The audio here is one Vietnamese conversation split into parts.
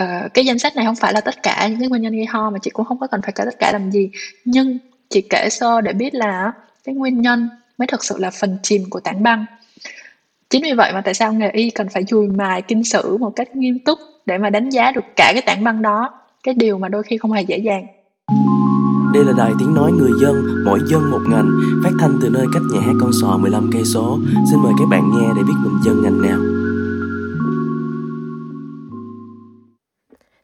uh, cái danh sách này không phải là tất cả những cái nguyên nhân gây ho mà chị cũng không có cần phải kể tất cả làm gì nhưng chị kể sơ để biết là cái nguyên nhân mới thực sự là phần chìm của tảng băng chính vì vậy mà tại sao nghề y cần phải dùi mài kinh sử một cách nghiêm túc để mà đánh giá được cả cái tảng băng đó cái điều mà đôi khi không hề dễ dàng đây là đài tiếng nói người dân, mỗi dân một ngành, phát thanh từ nơi cách nhà hát con sò 15 cây số. Xin mời các bạn nghe để biết mình dân ngành nào.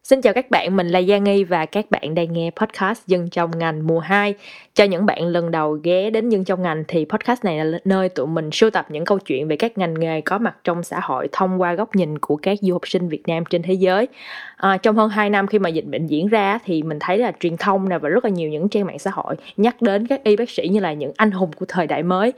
Xin chào các bạn, mình là Gia Nghi và các bạn đang nghe podcast Dân trong ngành mùa 2. Cho những bạn lần đầu ghé đến Dân trong ngành thì podcast này là nơi tụi mình sưu tập những câu chuyện về các ngành nghề có mặt trong xã hội thông qua góc nhìn của các du học sinh Việt Nam trên thế giới. À, trong hơn 2 năm khi mà dịch bệnh diễn ra thì mình thấy là truyền thông nè và rất là nhiều những trang mạng xã hội nhắc đến các y bác sĩ như là những anh hùng của thời đại mới.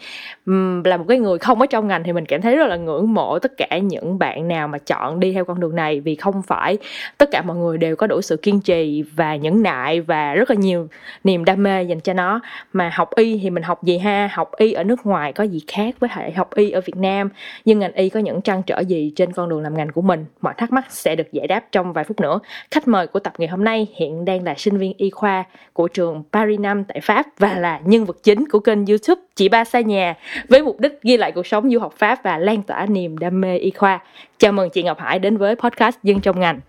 Uhm, là một cái người không ở trong ngành thì mình cảm thấy rất là ngưỡng mộ tất cả những bạn nào mà chọn đi theo con đường này vì không phải tất cả mọi người đều có đủ sự kiên trì và nhẫn nại và rất là nhiều niềm đam mê dành cho nó. Mà học y thì mình học gì ha? Học y ở nước ngoài có gì khác với hệ học y ở Việt Nam? Nhưng ngành y có những trăn trở gì trên con đường làm ngành của mình? Mọi thắc mắc sẽ được giải đáp trong vài phút nữa. Khách mời của tập ngày hôm nay hiện đang là sinh viên y khoa của trường Paris 5 tại Pháp và là nhân vật chính của kênh YouTube chị ba xa nhà với mục đích ghi lại cuộc sống du học Pháp và lan tỏa niềm đam mê y khoa. Chào mừng chị Ngọc Hải đến với podcast dân trong ngành.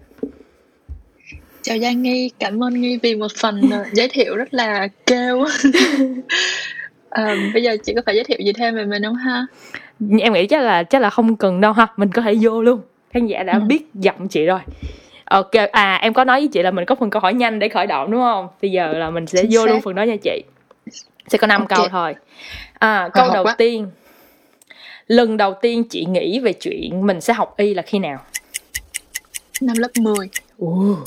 Chào Giang Nghi, cảm ơn Nghi vì một phần uh, giới thiệu rất là kêu. uh, bây giờ chị có phải giới thiệu gì thêm về mình không ha? Em nghĩ chắc là chắc là không cần đâu ha, mình có thể vô luôn. Khán giả đã ừ. biết giọng chị rồi. Ok, à em có nói với chị là mình có phần câu hỏi nhanh để khởi động đúng không? Bây giờ là mình sẽ Chính vô xác. luôn phần đó nha chị. Sẽ có 5 okay. câu thôi. À, câu đầu quá. tiên. Lần đầu tiên chị nghĩ về chuyện mình sẽ học y là khi nào? Năm lớp 10. Ồ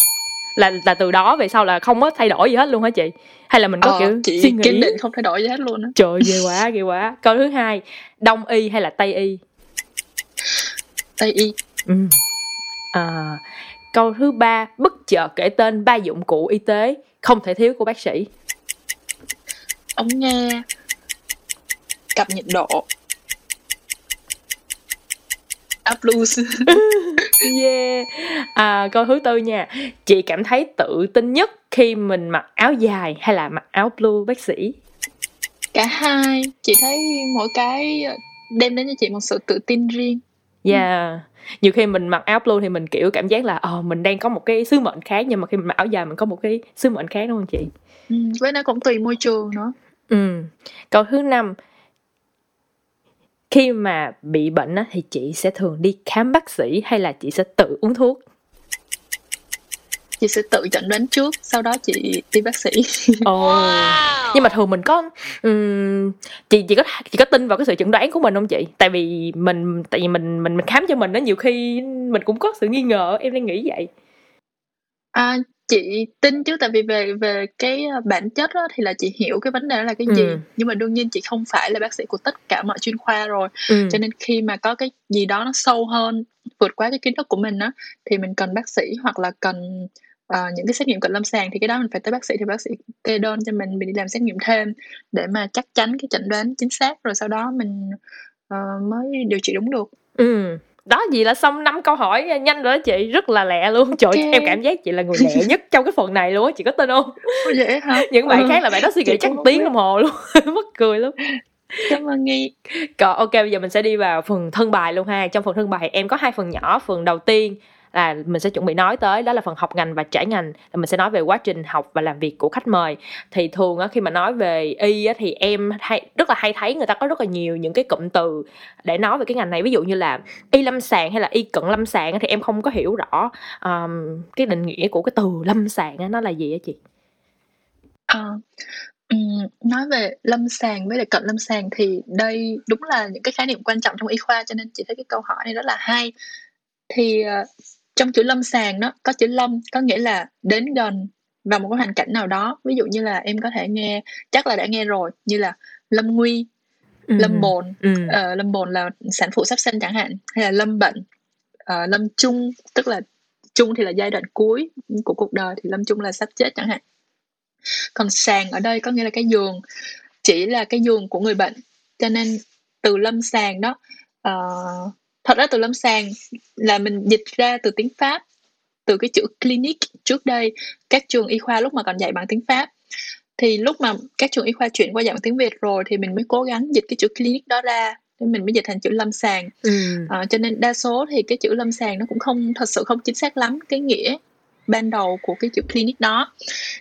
là là từ đó về sau là không có thay đổi gì hết luôn hả chị? Hay là mình có ờ, kiểu chị suy nghĩ? kiên định không thay đổi gì hết luôn á. Trời ghê quá ghê quá. Câu thứ hai đông y hay là tây y? Tây y. Ừ. à, câu thứ ba bất chợt kể tên ba dụng cụ y tế không thể thiếu của bác sĩ. Ống nghe. Cặp nhiệt độ up loose. Yeah. À, câu thứ tư nha. Chị cảm thấy tự tin nhất khi mình mặc áo dài hay là mặc áo blue bác sĩ? Cả hai. Chị thấy mỗi cái đem đến cho chị một sự tự tin riêng. Yeah. Nhiều khi mình mặc áo blue thì mình kiểu cảm giác là ờ mình đang có một cái sứ mệnh khác nhưng mà khi mình mặc áo dài mình có một cái sứ mệnh khác đúng không chị? Ừ, với nó cũng tùy môi trường nữa. Ừ. Câu thứ năm khi mà bị bệnh á, thì chị sẽ thường đi khám bác sĩ hay là chị sẽ tự uống thuốc chị sẽ tự chẩn đoán trước sau đó chị đi bác sĩ ồ oh. wow. nhưng mà thường mình có um, chị chị có chị có tin vào cái sự chẩn đoán của mình không chị tại vì mình tại vì mình mình mình khám cho mình đó nhiều khi mình cũng có sự nghi ngờ em đang nghĩ vậy à, chị tin chứ? Tại vì về về cái ờ, bản chất á, thì là chị hiểu cái vấn đề đó là cái gì. Ừ. nhưng mà đương nhiên chị không phải là bác sĩ của tất cả mọi chuyên khoa rồi. Ừ. cho nên khi mà có cái gì đó nó sâu hơn vượt qua cái kiến thức của mình á thì mình cần bác sĩ hoặc là cần uh, những cái xét nghiệm cận lâm sàng thì cái đó mình phải tới bác sĩ thì bác sĩ kê đơn cho mình mình đi làm xét nghiệm thêm để mà chắc chắn cái chẩn đoán chính xác rồi sau đó mình uh, mới điều trị đúng được. Ừ đó gì là xong năm câu hỏi nhanh rồi đó chị. Rất là lẹ luôn. Trời okay. em cảm giác chị là người lẹ nhất trong cái phần này luôn á. Chị có tin không? Vậy hả? Những bạn ừ. khác là bạn đó suy nghĩ chắc tiếng đồng hồ luôn. Mất cười luôn cảm ơn nghi. Còn ok bây giờ mình sẽ đi vào phần thân bài luôn ha. Trong phần thân bài em có hai phần nhỏ. Phần đầu tiên là mình sẽ chuẩn bị nói tới đó là phần học ngành và trải ngành. Là mình sẽ nói về quá trình học và làm việc của khách mời. Thì thường á khi mà nói về y á thì em hay rất là hay thấy người ta có rất là nhiều những cái cụm từ để nói về cái ngành này. Ví dụ như là y lâm sàng hay là y cận lâm sàng thì em không có hiểu rõ um, cái định nghĩa của cái từ lâm sàng á nó là gì á chị? À, nói về lâm sàng với lại cận lâm sàng thì đây đúng là những cái khái niệm quan trọng trong y khoa cho nên chị thấy cái câu hỏi này rất là hay. Thì ờ, trong chữ lâm sàng đó có chữ lâm có nghĩa là đến gần vào một cái hoàn cảnh nào đó ví dụ như là em có thể nghe chắc là đã nghe rồi như là lâm nguy ừ. lâm bồn ừ. uh, lâm bồn là sản phụ sắp sinh chẳng hạn hay là lâm bệnh uh, lâm chung tức là chung thì là giai đoạn cuối của cuộc đời thì lâm chung là sắp chết chẳng hạn còn sàng ở đây có nghĩa là cái giường chỉ là cái giường của người bệnh cho nên từ lâm sàng đó uh, thật ra từ lâm sàng là mình dịch ra từ tiếng pháp từ cái chữ clinic trước đây. Các trường y khoa lúc mà còn dạy bằng tiếng Pháp. Thì lúc mà các trường y khoa chuyển qua dạy bằng tiếng Việt rồi thì mình mới cố gắng dịch cái chữ clinic đó ra. Nên mình mới dịch thành chữ lâm sàng. Ừ. à, cho nên đa số thì cái chữ lâm sàng nó cũng không thật sự không chính xác lắm cái nghĩa ban đầu của cái chữ clinic đó.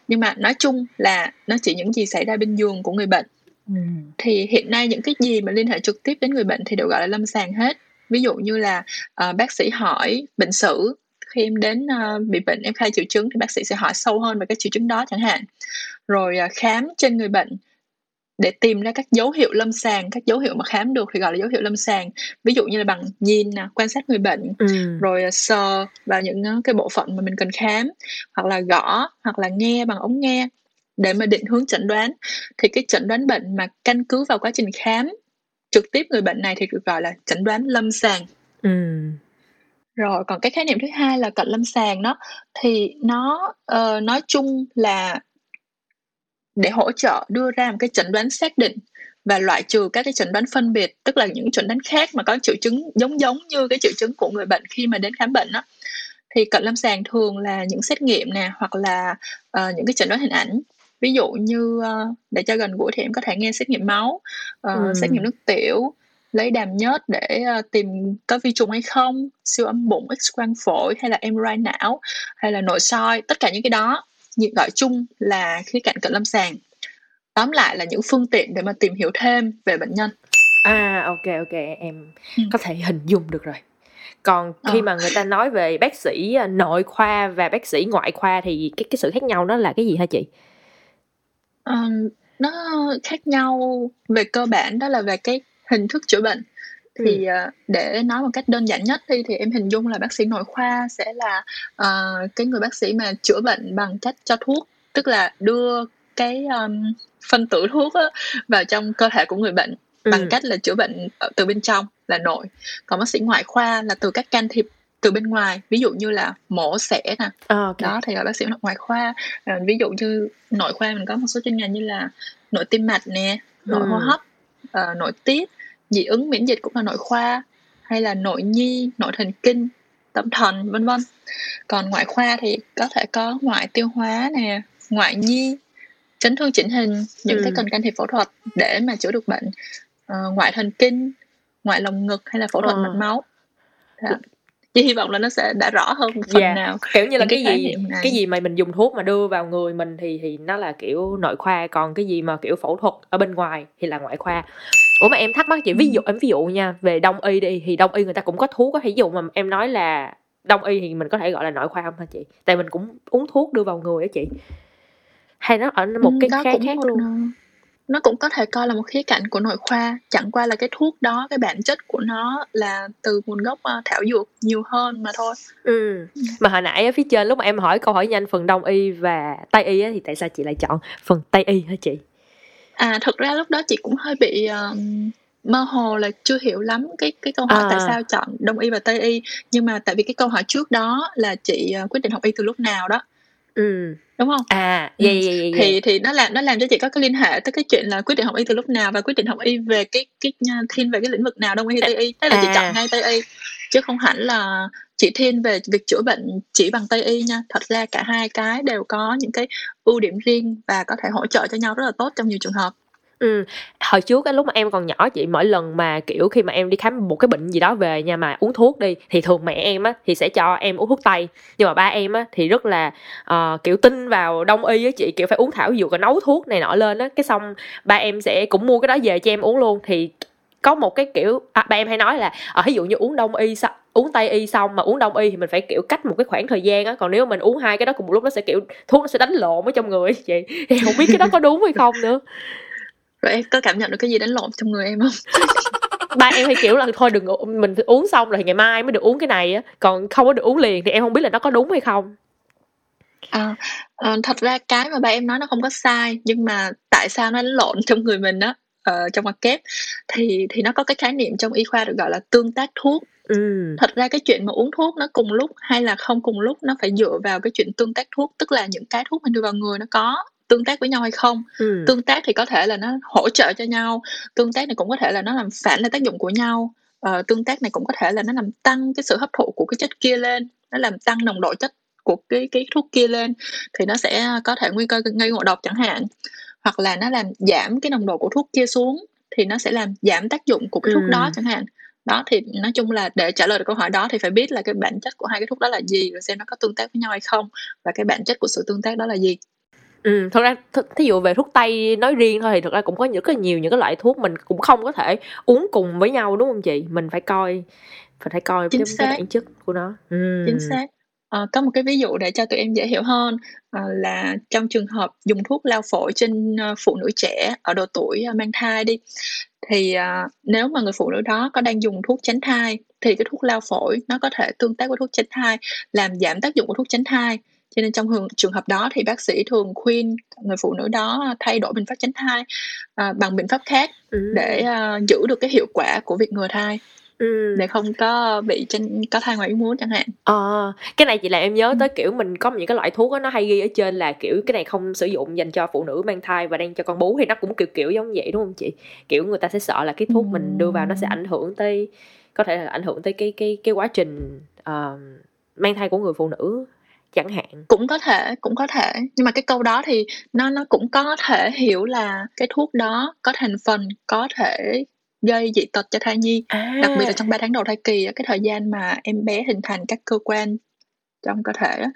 Nhưng mà nói chung là nó chỉ những gì xảy ra bên giường của người bệnh. Ừ. thì hiện nay những cái gì mà liên hệ trực tiếp đến người bệnh thì đều gọi là lâm sàng hết ví dụ như là uh, bác sĩ hỏi bệnh sử khi em đến uh, bị bệnh em khai triệu chứng thì bác sĩ sẽ hỏi sâu hơn về các triệu chứng đó chẳng hạn. Rồi uh, khám trên người bệnh để tìm ra các dấu hiệu lâm sàng các dấu hiệu mà khám được thì gọi là dấu hiệu lâm sàng. Ví dụ như là bằng nhìn quan sát người bệnh ừ. rồi sờ vào những cái bộ phận mà mình cần khám hoặc là gõ hoặc là nghe bằng ống nghe để mà định hướng chẩn đoán. Thì cái chẩn đoán bệnh mà căn cứ vào quá trình khám trực tiếp người bệnh này thì được gọi là chẩn đoán lâm sàng ừ. rồi còn cái khái niệm thứ hai là cận lâm sàng đó thì nó uh, nói chung là để hỗ trợ đưa ra một cái chẩn đoán xác định và loại trừ các cái chẩn đoán phân biệt tức là những chẩn đoán khác mà có triệu chứng giống giống như cái triệu chứng của người bệnh khi mà đến khám bệnh đó thì cận lâm sàng thường là những xét nghiệm nè hoặc là uh, những cái chẩn đoán hình ảnh ví dụ như uh, để cho gần gũi thì em có thể nghe xét nghiệm máu uh, ừ. xét nghiệm nước tiểu lấy đàm nhớt để uh, tìm có vi trùng hay không siêu âm bụng x quang phổi hay là MRI não hay là nội soi tất cả những cái đó gọi chung là khía cạnh cận lâm sàng tóm lại là những phương tiện để mà tìm hiểu thêm về bệnh nhân à ok ok em ừ. có thể hình dung được rồi còn khi ờ. mà người ta nói về bác sĩ nội khoa và bác sĩ ngoại khoa thì cái cái sự khác nhau đó là cái gì hả chị um, nó khác nhau về cơ bản đó là về cái hình thức chữa bệnh. Thì uh, để nói một cách đơn giản nhất đi thì em hình dung là bác sĩ nội khoa sẽ là uh, cái người bác sĩ mà chữa bệnh bằng cách cho thuốc tức là đưa cái um, phân tử thuốc á, vào trong cơ thể của người bệnh ừ. bằng cách là chữa bệnh từ bên trong là nội. Còn bác sĩ ngoại khoa là từ các can thiệp từ bên ngoài ví dụ như là mổ xẻ nè oh, okay. đó thì gọi bác sĩ ngoại khoa à, ví dụ như nội khoa mình có một số chuyên ngành như là nội tim mạch nè nội ừ. hô hấp uh, nội tiết dị ứng miễn dịch cũng là nội khoa hay là nội nhi nội thần kinh tâm thần vân vân còn ngoại khoa thì có thể có ngoại tiêu hóa nè ngoại nhi chấn thương chỉnh hình những ừ. cái cần can thiệp phẫu thuật để mà chữa được bệnh uh, ngoại thần kinh ngoại lồng ngực hay là phẫu thuật ờ. mạch máu Đó chị hy vọng là nó sẽ đã rõ hơn một phần yeah. nào kiểu như là cái, cái gì cái gì mà mình dùng thuốc mà đưa vào người mình thì thì nó là kiểu nội khoa còn cái gì mà kiểu phẫu thuật ở bên ngoài thì là ngoại khoa. Ủa mà em thắc mắc chị ví dụ em ví dụ nha về đông y đi thì đông y người ta cũng có thuốc á. Ví dụ mà em nói là đông y thì mình có thể gọi là nội khoa không hả chị? Tại mình cũng uống thuốc đưa vào người á chị. Hay nó ở một cái khác khác luôn nó cũng có thể coi là một khía cạnh của nội khoa chẳng qua là cái thuốc đó cái bản chất của nó là từ nguồn gốc uh, thảo dược nhiều hơn mà thôi. Ừ. mà hồi nãy ở phía trên lúc mà em hỏi câu hỏi nhanh phần đông y và tây y thì tại sao chị lại chọn phần tây y hả chị? À thực ra lúc đó chị cũng hơi bị uh, mơ hồ là chưa hiểu lắm cái cái câu hỏi à. tại sao chọn đông y và tây y. Nhưng mà tại vì cái câu hỏi trước đó là chị uh, quyết định học y từ lúc nào đó ừ. Đúng không? À vậy, vậy, vậy, thì thì nó làm nó làm cho chị có cái liên hệ tới cái chuyện là quyết định học y từ lúc nào và quyết định học y về cái cái thiên về cái lĩnh vực nào đông y tây y? Thế là à. chị chọn ngay tây y chứ không hẳn là chị thiên về việc chữa bệnh chỉ bằng tây y nha. Thật ra cả hai cái đều có những cái ưu điểm riêng và có thể hỗ trợ cho nhau rất là tốt trong nhiều trường hợp Ừ, hồi trước cái lúc mà em còn nhỏ chị mỗi lần mà kiểu khi mà em đi khám một cái bệnh gì đó về nha mà uống thuốc đi thì thường mẹ em á thì sẽ cho em uống thuốc tây. Nhưng mà ba em á thì rất là uh, kiểu tin vào đông y á chị kiểu phải uống thảo dược rồi nấu thuốc này nọ lên á. Cái xong ba em sẽ cũng mua cái đó về cho em uống luôn. Thì có một cái kiểu à, ba em hay nói là ờ, ở ví dụ như uống đông y uống tây y xong mà uống đông y thì mình phải kiểu cách một cái khoảng thời gian á. Còn nếu mình uống hai cái đó cùng một lúc nó sẽ kiểu thuốc nó sẽ đánh lộn ở trong người chị. Thì không biết cái đó có đúng hay không nữa rồi em có cảm nhận được cái gì đánh lộn trong người em không? Ba em hay kiểu là thôi đừng mình uống xong rồi ngày mai mới được uống cái này á. Còn không có được uống liền thì em không biết là nó có đúng hay không. À, à, thật ra cái mà ba em nói nó không có sai nhưng mà tại sao nó đánh lộn trong người mình á uh, trong mặt kép thì thì nó có cái khái niệm trong y khoa được gọi là tương tác thuốc. Ừ. thật ra cái chuyện mà uống thuốc nó cùng lúc hay là không cùng lúc nó phải dựa vào cái chuyện tương tác thuốc tức là những cái thuốc mình đưa vào người nó có tương tác với nhau hay không. Ừ. tương tác thì có thể là nó hỗ trợ cho nhau tương tác này cũng có thể là nó làm phản lại tác dụng của nhau. Uh, tương tác này cũng có thể là nó làm tăng cái sự hấp thụ của cái chất kia lên nó làm tăng nồng độ chất của cái cái thuốc kia lên thì nó sẽ có thể nguy cơ gây ngộ độc chẳng hạn. Hoặc là nó làm giảm cái nồng độ của thuốc kia xuống thì nó sẽ làm giảm tác dụng của cái thuốc đó chẳng hạn. Đó thì nói chung là để trả lời được câu hỏi đó thì phải biết là cái bản chất của hai cái thuốc đó là gì rồi xem nó có tương tác với nhau hay không và cái bản chất của sự tương tác đó là gì Ừ, thật ra th- thí dụ về thuốc tây nói riêng thôi thì thật ra cũng có những cái nhiều những cái loại thuốc mình cũng không có thể uống cùng với nhau đúng không chị? Mình phải coi phải phải coi chính cái, xác. cái bản chất của nó. Ừ. chính xác. Ờ, có một cái ví dụ để cho tụi em dễ hiểu hơn ờ, là trong trường hợp dùng thuốc lao phổi trên uh, phụ nữ trẻ ở độ tuổi mang thai đi thì uh, nếu mà người phụ nữ đó có đang dùng thuốc tránh thai thì cái thuốc lao phổi nó có thể tương tác với thuốc tránh thai làm giảm tác dụng của thuốc tránh thai cho nên trong trường, hợp đó thì bác sĩ thường khuyên người phụ nữ đó thay đổi biện pháp tránh thai uh, bằng biện pháp khác ừ. để uh, giữ được cái hiệu quả của việc ngừa thai ừ. để không có bị trên có thai ngoài ý muốn chẳng hạn ờ à, cái này chị làm em nhớ ừ. tới kiểu mình có những cái loại thuốc đó, nó hay ghi ở trên là kiểu cái này không sử dụng dành cho phụ nữ mang thai và đang cho con bú thì nó cũng kiểu kiểu giống vậy đúng không chị kiểu người ta sẽ sợ là cái thuốc ừ. mình đưa vào nó sẽ ảnh hưởng tới có thể là ảnh hưởng tới cái cái cái quá trình uh, mang thai của người phụ nữ chẳng hạn cũng có thể cũng có thể nhưng mà cái câu đó thì nó nó cũng có thể hiểu là cái thuốc đó có thành phần có thể gây dị tật cho thai nhi à. đặc biệt là trong 3 tháng đầu thai kỳ cái thời gian mà em bé hình thành các cơ quan trong cơ thể đó.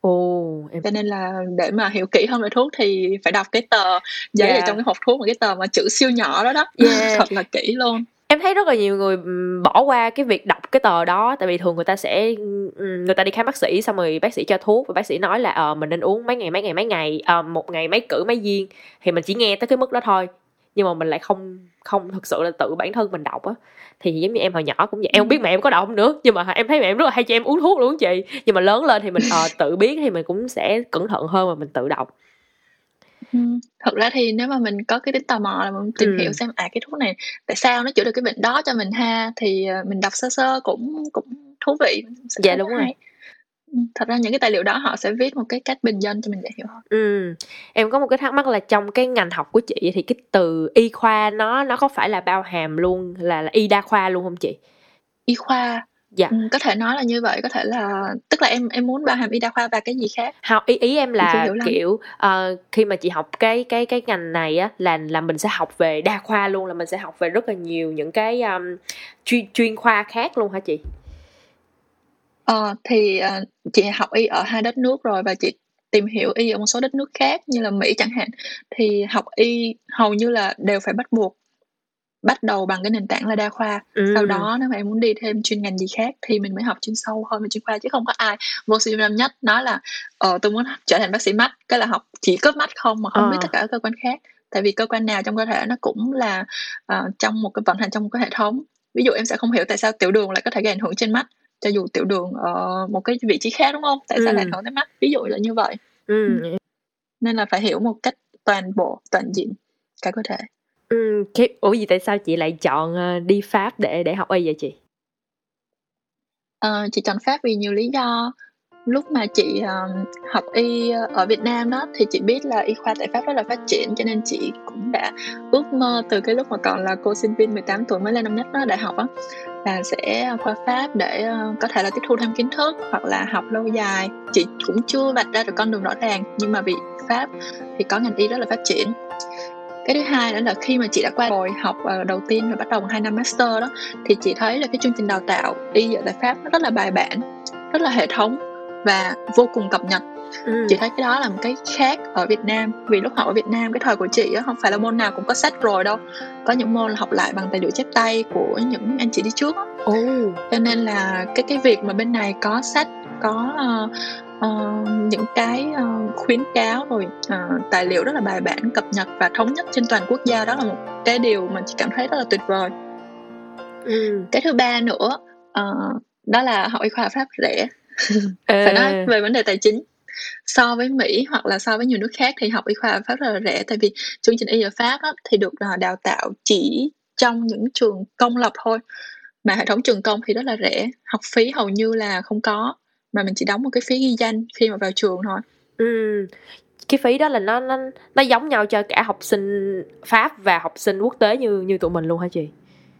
Ồ, em... cho nên là để mà hiểu kỹ hơn về thuốc thì phải đọc cái tờ giấy yeah. ở trong cái hộp thuốc mà cái tờ mà chữ siêu nhỏ đó đó yeah. thật là kỹ luôn em thấy rất là nhiều người bỏ qua cái việc đọc cái tờ đó tại vì thường người ta sẽ người ta đi khám bác sĩ xong rồi bác sĩ cho thuốc và bác sĩ nói là ờ mình nên uống mấy ngày mấy ngày mấy ngày ờ, một ngày mấy cử mấy viên. Thì mình chỉ nghe tới cái mức đó thôi nhưng mà mình lại không không thực sự là tự bản thân mình đọc á. Thì giống như em hồi nhỏ cũng vậy. Em không biết mẹ em có đọc nữa nhưng mà em thấy mẹ em rất là hay cho em uống thuốc luôn chị. Nhưng mà lớn lên thì mình uh, tự biết thì mình cũng sẽ cẩn thận hơn mà mình tự đọc. Ừ. Thật ra thì nếu mà mình có cái tính tò mò là mình tìm ừ. hiểu xem à cái thuốc này tại sao nó chữa được cái bệnh đó cho mình ha thì ờ, mình đọc sơ sơ cũng cũng thú vị. Dạ đúng rồi thật ra những cái tài liệu đó họ sẽ viết một cái cách bình dân cho mình dễ hiểu hơn ừ em có một cái thắc mắc là trong cái ngành học của chị thì cái từ y khoa nó nó có phải là bao hàm luôn là là y đa khoa luôn không chị y khoa dạ. Ừ, có thể nói là như vậy có thể là tức là em em muốn bao hàm y đa khoa và cái gì khác? Học ý ý em là kiểu uh, khi mà chị học cái cái cái ngành này á là là mình sẽ học về đa khoa luôn là mình sẽ học về rất là nhiều những cái um, chuyên chuyên khoa khác luôn hả chị? Ờ, thì, ờ, chị học y ở hai đất nước rồi và chị tìm hiểu y ở một số đất nước khác như là Mỹ chẳng hạn, thì học y hầu như là đều phải bắt buộc bắt đầu bằng cái nền tảng là đa khoa. Sau đó nếu mà em muốn đi thêm chuyên ngành gì khác thì mình mới học chuyên sâu hơn về chuyên khoa chứ không có ai vô sinh năm nhất nói là "Ờ, tôi muốn trở thành bác sĩ mắt", cái là học chỉ có mắt không mà không biết tất ờ. cả các cơ quan khác. Tại vì cơ quan nào trong cơ thể nó cũng là, ờ, trong một cái vận hành trong một cái hệ thống. Ví dụ em sẽ không hiểu tại sao tiểu đường lại có thể gây ảnh hưởng trên mắt cho dù tiểu đường ở một cái vị trí khác đúng không tại sao ừ. lại ảnh hưởng tới mắt ví dụ là như vậy ừ. ừ. nên là phải hiểu một cách toàn bộ toàn diện cả cơ thể ừ cái ủa gì tại sao chị lại chọn ờ, đi pháp để để học y vậy chị? Uh, chị chọn pháp vì nhiều lý do. Lúc mà chị uh, học y ở Việt Nam đó thì chị biết là y khoa tại Pháp rất là phát triển cho nên chị cũng đã ước mơ từ cái lúc mà còn là cô sinh viên 18 tuổi mới lên năm nhất đó đại học á là sẽ qua Pháp để uh, có thể là tiếp thu thêm kiến thức hoặc là học lâu dài. Chị cũng chưa vạch ra được con đường rõ ràng nhưng mà vì Pháp thì có ngành y rất là phát triển cái thứ hai nữa là khi mà chị đã qua rồi học uh, đầu tiên và bắt đầu hai năm master đó thì chị thấy là cái chương trình đào tạo y ở tại Pháp nó rất là bài bản rất là hệ thống và vô cùng cập nhật ừ. chị thấy cái đó là một cái khác ở Việt Nam vì lúc học ở Việt Nam cái thời của chị á không phải là môn nào cũng có sách rồi đâu có những môn là học lại bằng tài liệu chép tay của những anh chị đi trước oh. cho nên là cái cái việc mà bên này có sách có uh, uh, những cái uh, khuyến cáo rồi uh, tài liệu rất là bài bản cập nhật và thống nhất trên toàn quốc gia đó là một cái điều mà chị cảm thấy rất là tuyệt vời. Ừ. cái thứ ba nữa uh, đó là học y khoa pháp rẻ. Phải nói về vấn đề tài chính. So với Mỹ hoặc là so với nhiều nước khác thì học y khoa ở Pháp rất là rẻ tại vì chương trình y ở Pháp đó, thì được đào tạo chỉ trong những trường công lập thôi. Mà hệ thống trường công thì rất là rẻ học phí hầu như là không có mà mình chỉ đóng một cái phí ghi danh khi mà vào trường thôi. Ừ cái phí đó là nó nó nó giống nhau cho cả học sinh Pháp và học sinh quốc tế như như tụi mình luôn hả chị?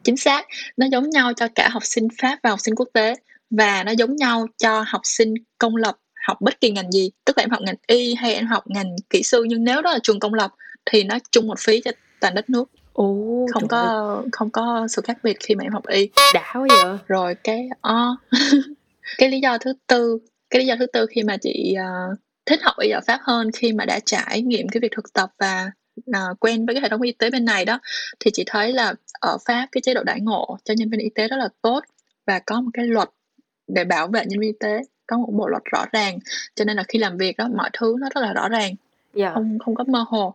Chính xác, nó giống nhau cho cả học sinh Pháp và học sinh quốc tế và nó giống nhau cho học sinh công lập học bất kỳ ngành gì. Tức là em học ngành y hay em học ngành kỹ sư nhưng nếu đó là trường công lập thì nó chung một phí cho toàn đất nước. Ồ, không có ơi. không có sự khác biệt khi mà em học y. Đã quá vậy. Rồi cái uh, cái lý do thứ tư cái lý do thứ tư khi mà chị uh, thích học y ở pháp hơn khi mà đã trải nghiệm cái việc thực tập và uh, quen với cái hệ thống y tế bên này đó thì chị thấy là ở pháp cái chế độ đãi ngộ cho nhân viên y tế rất là tốt và có một cái luật để bảo vệ nhân viên y tế có một bộ luật rõ ràng cho nên là khi làm việc đó mọi thứ nó rất là rõ ràng yeah. Dạ. không không có mơ hồ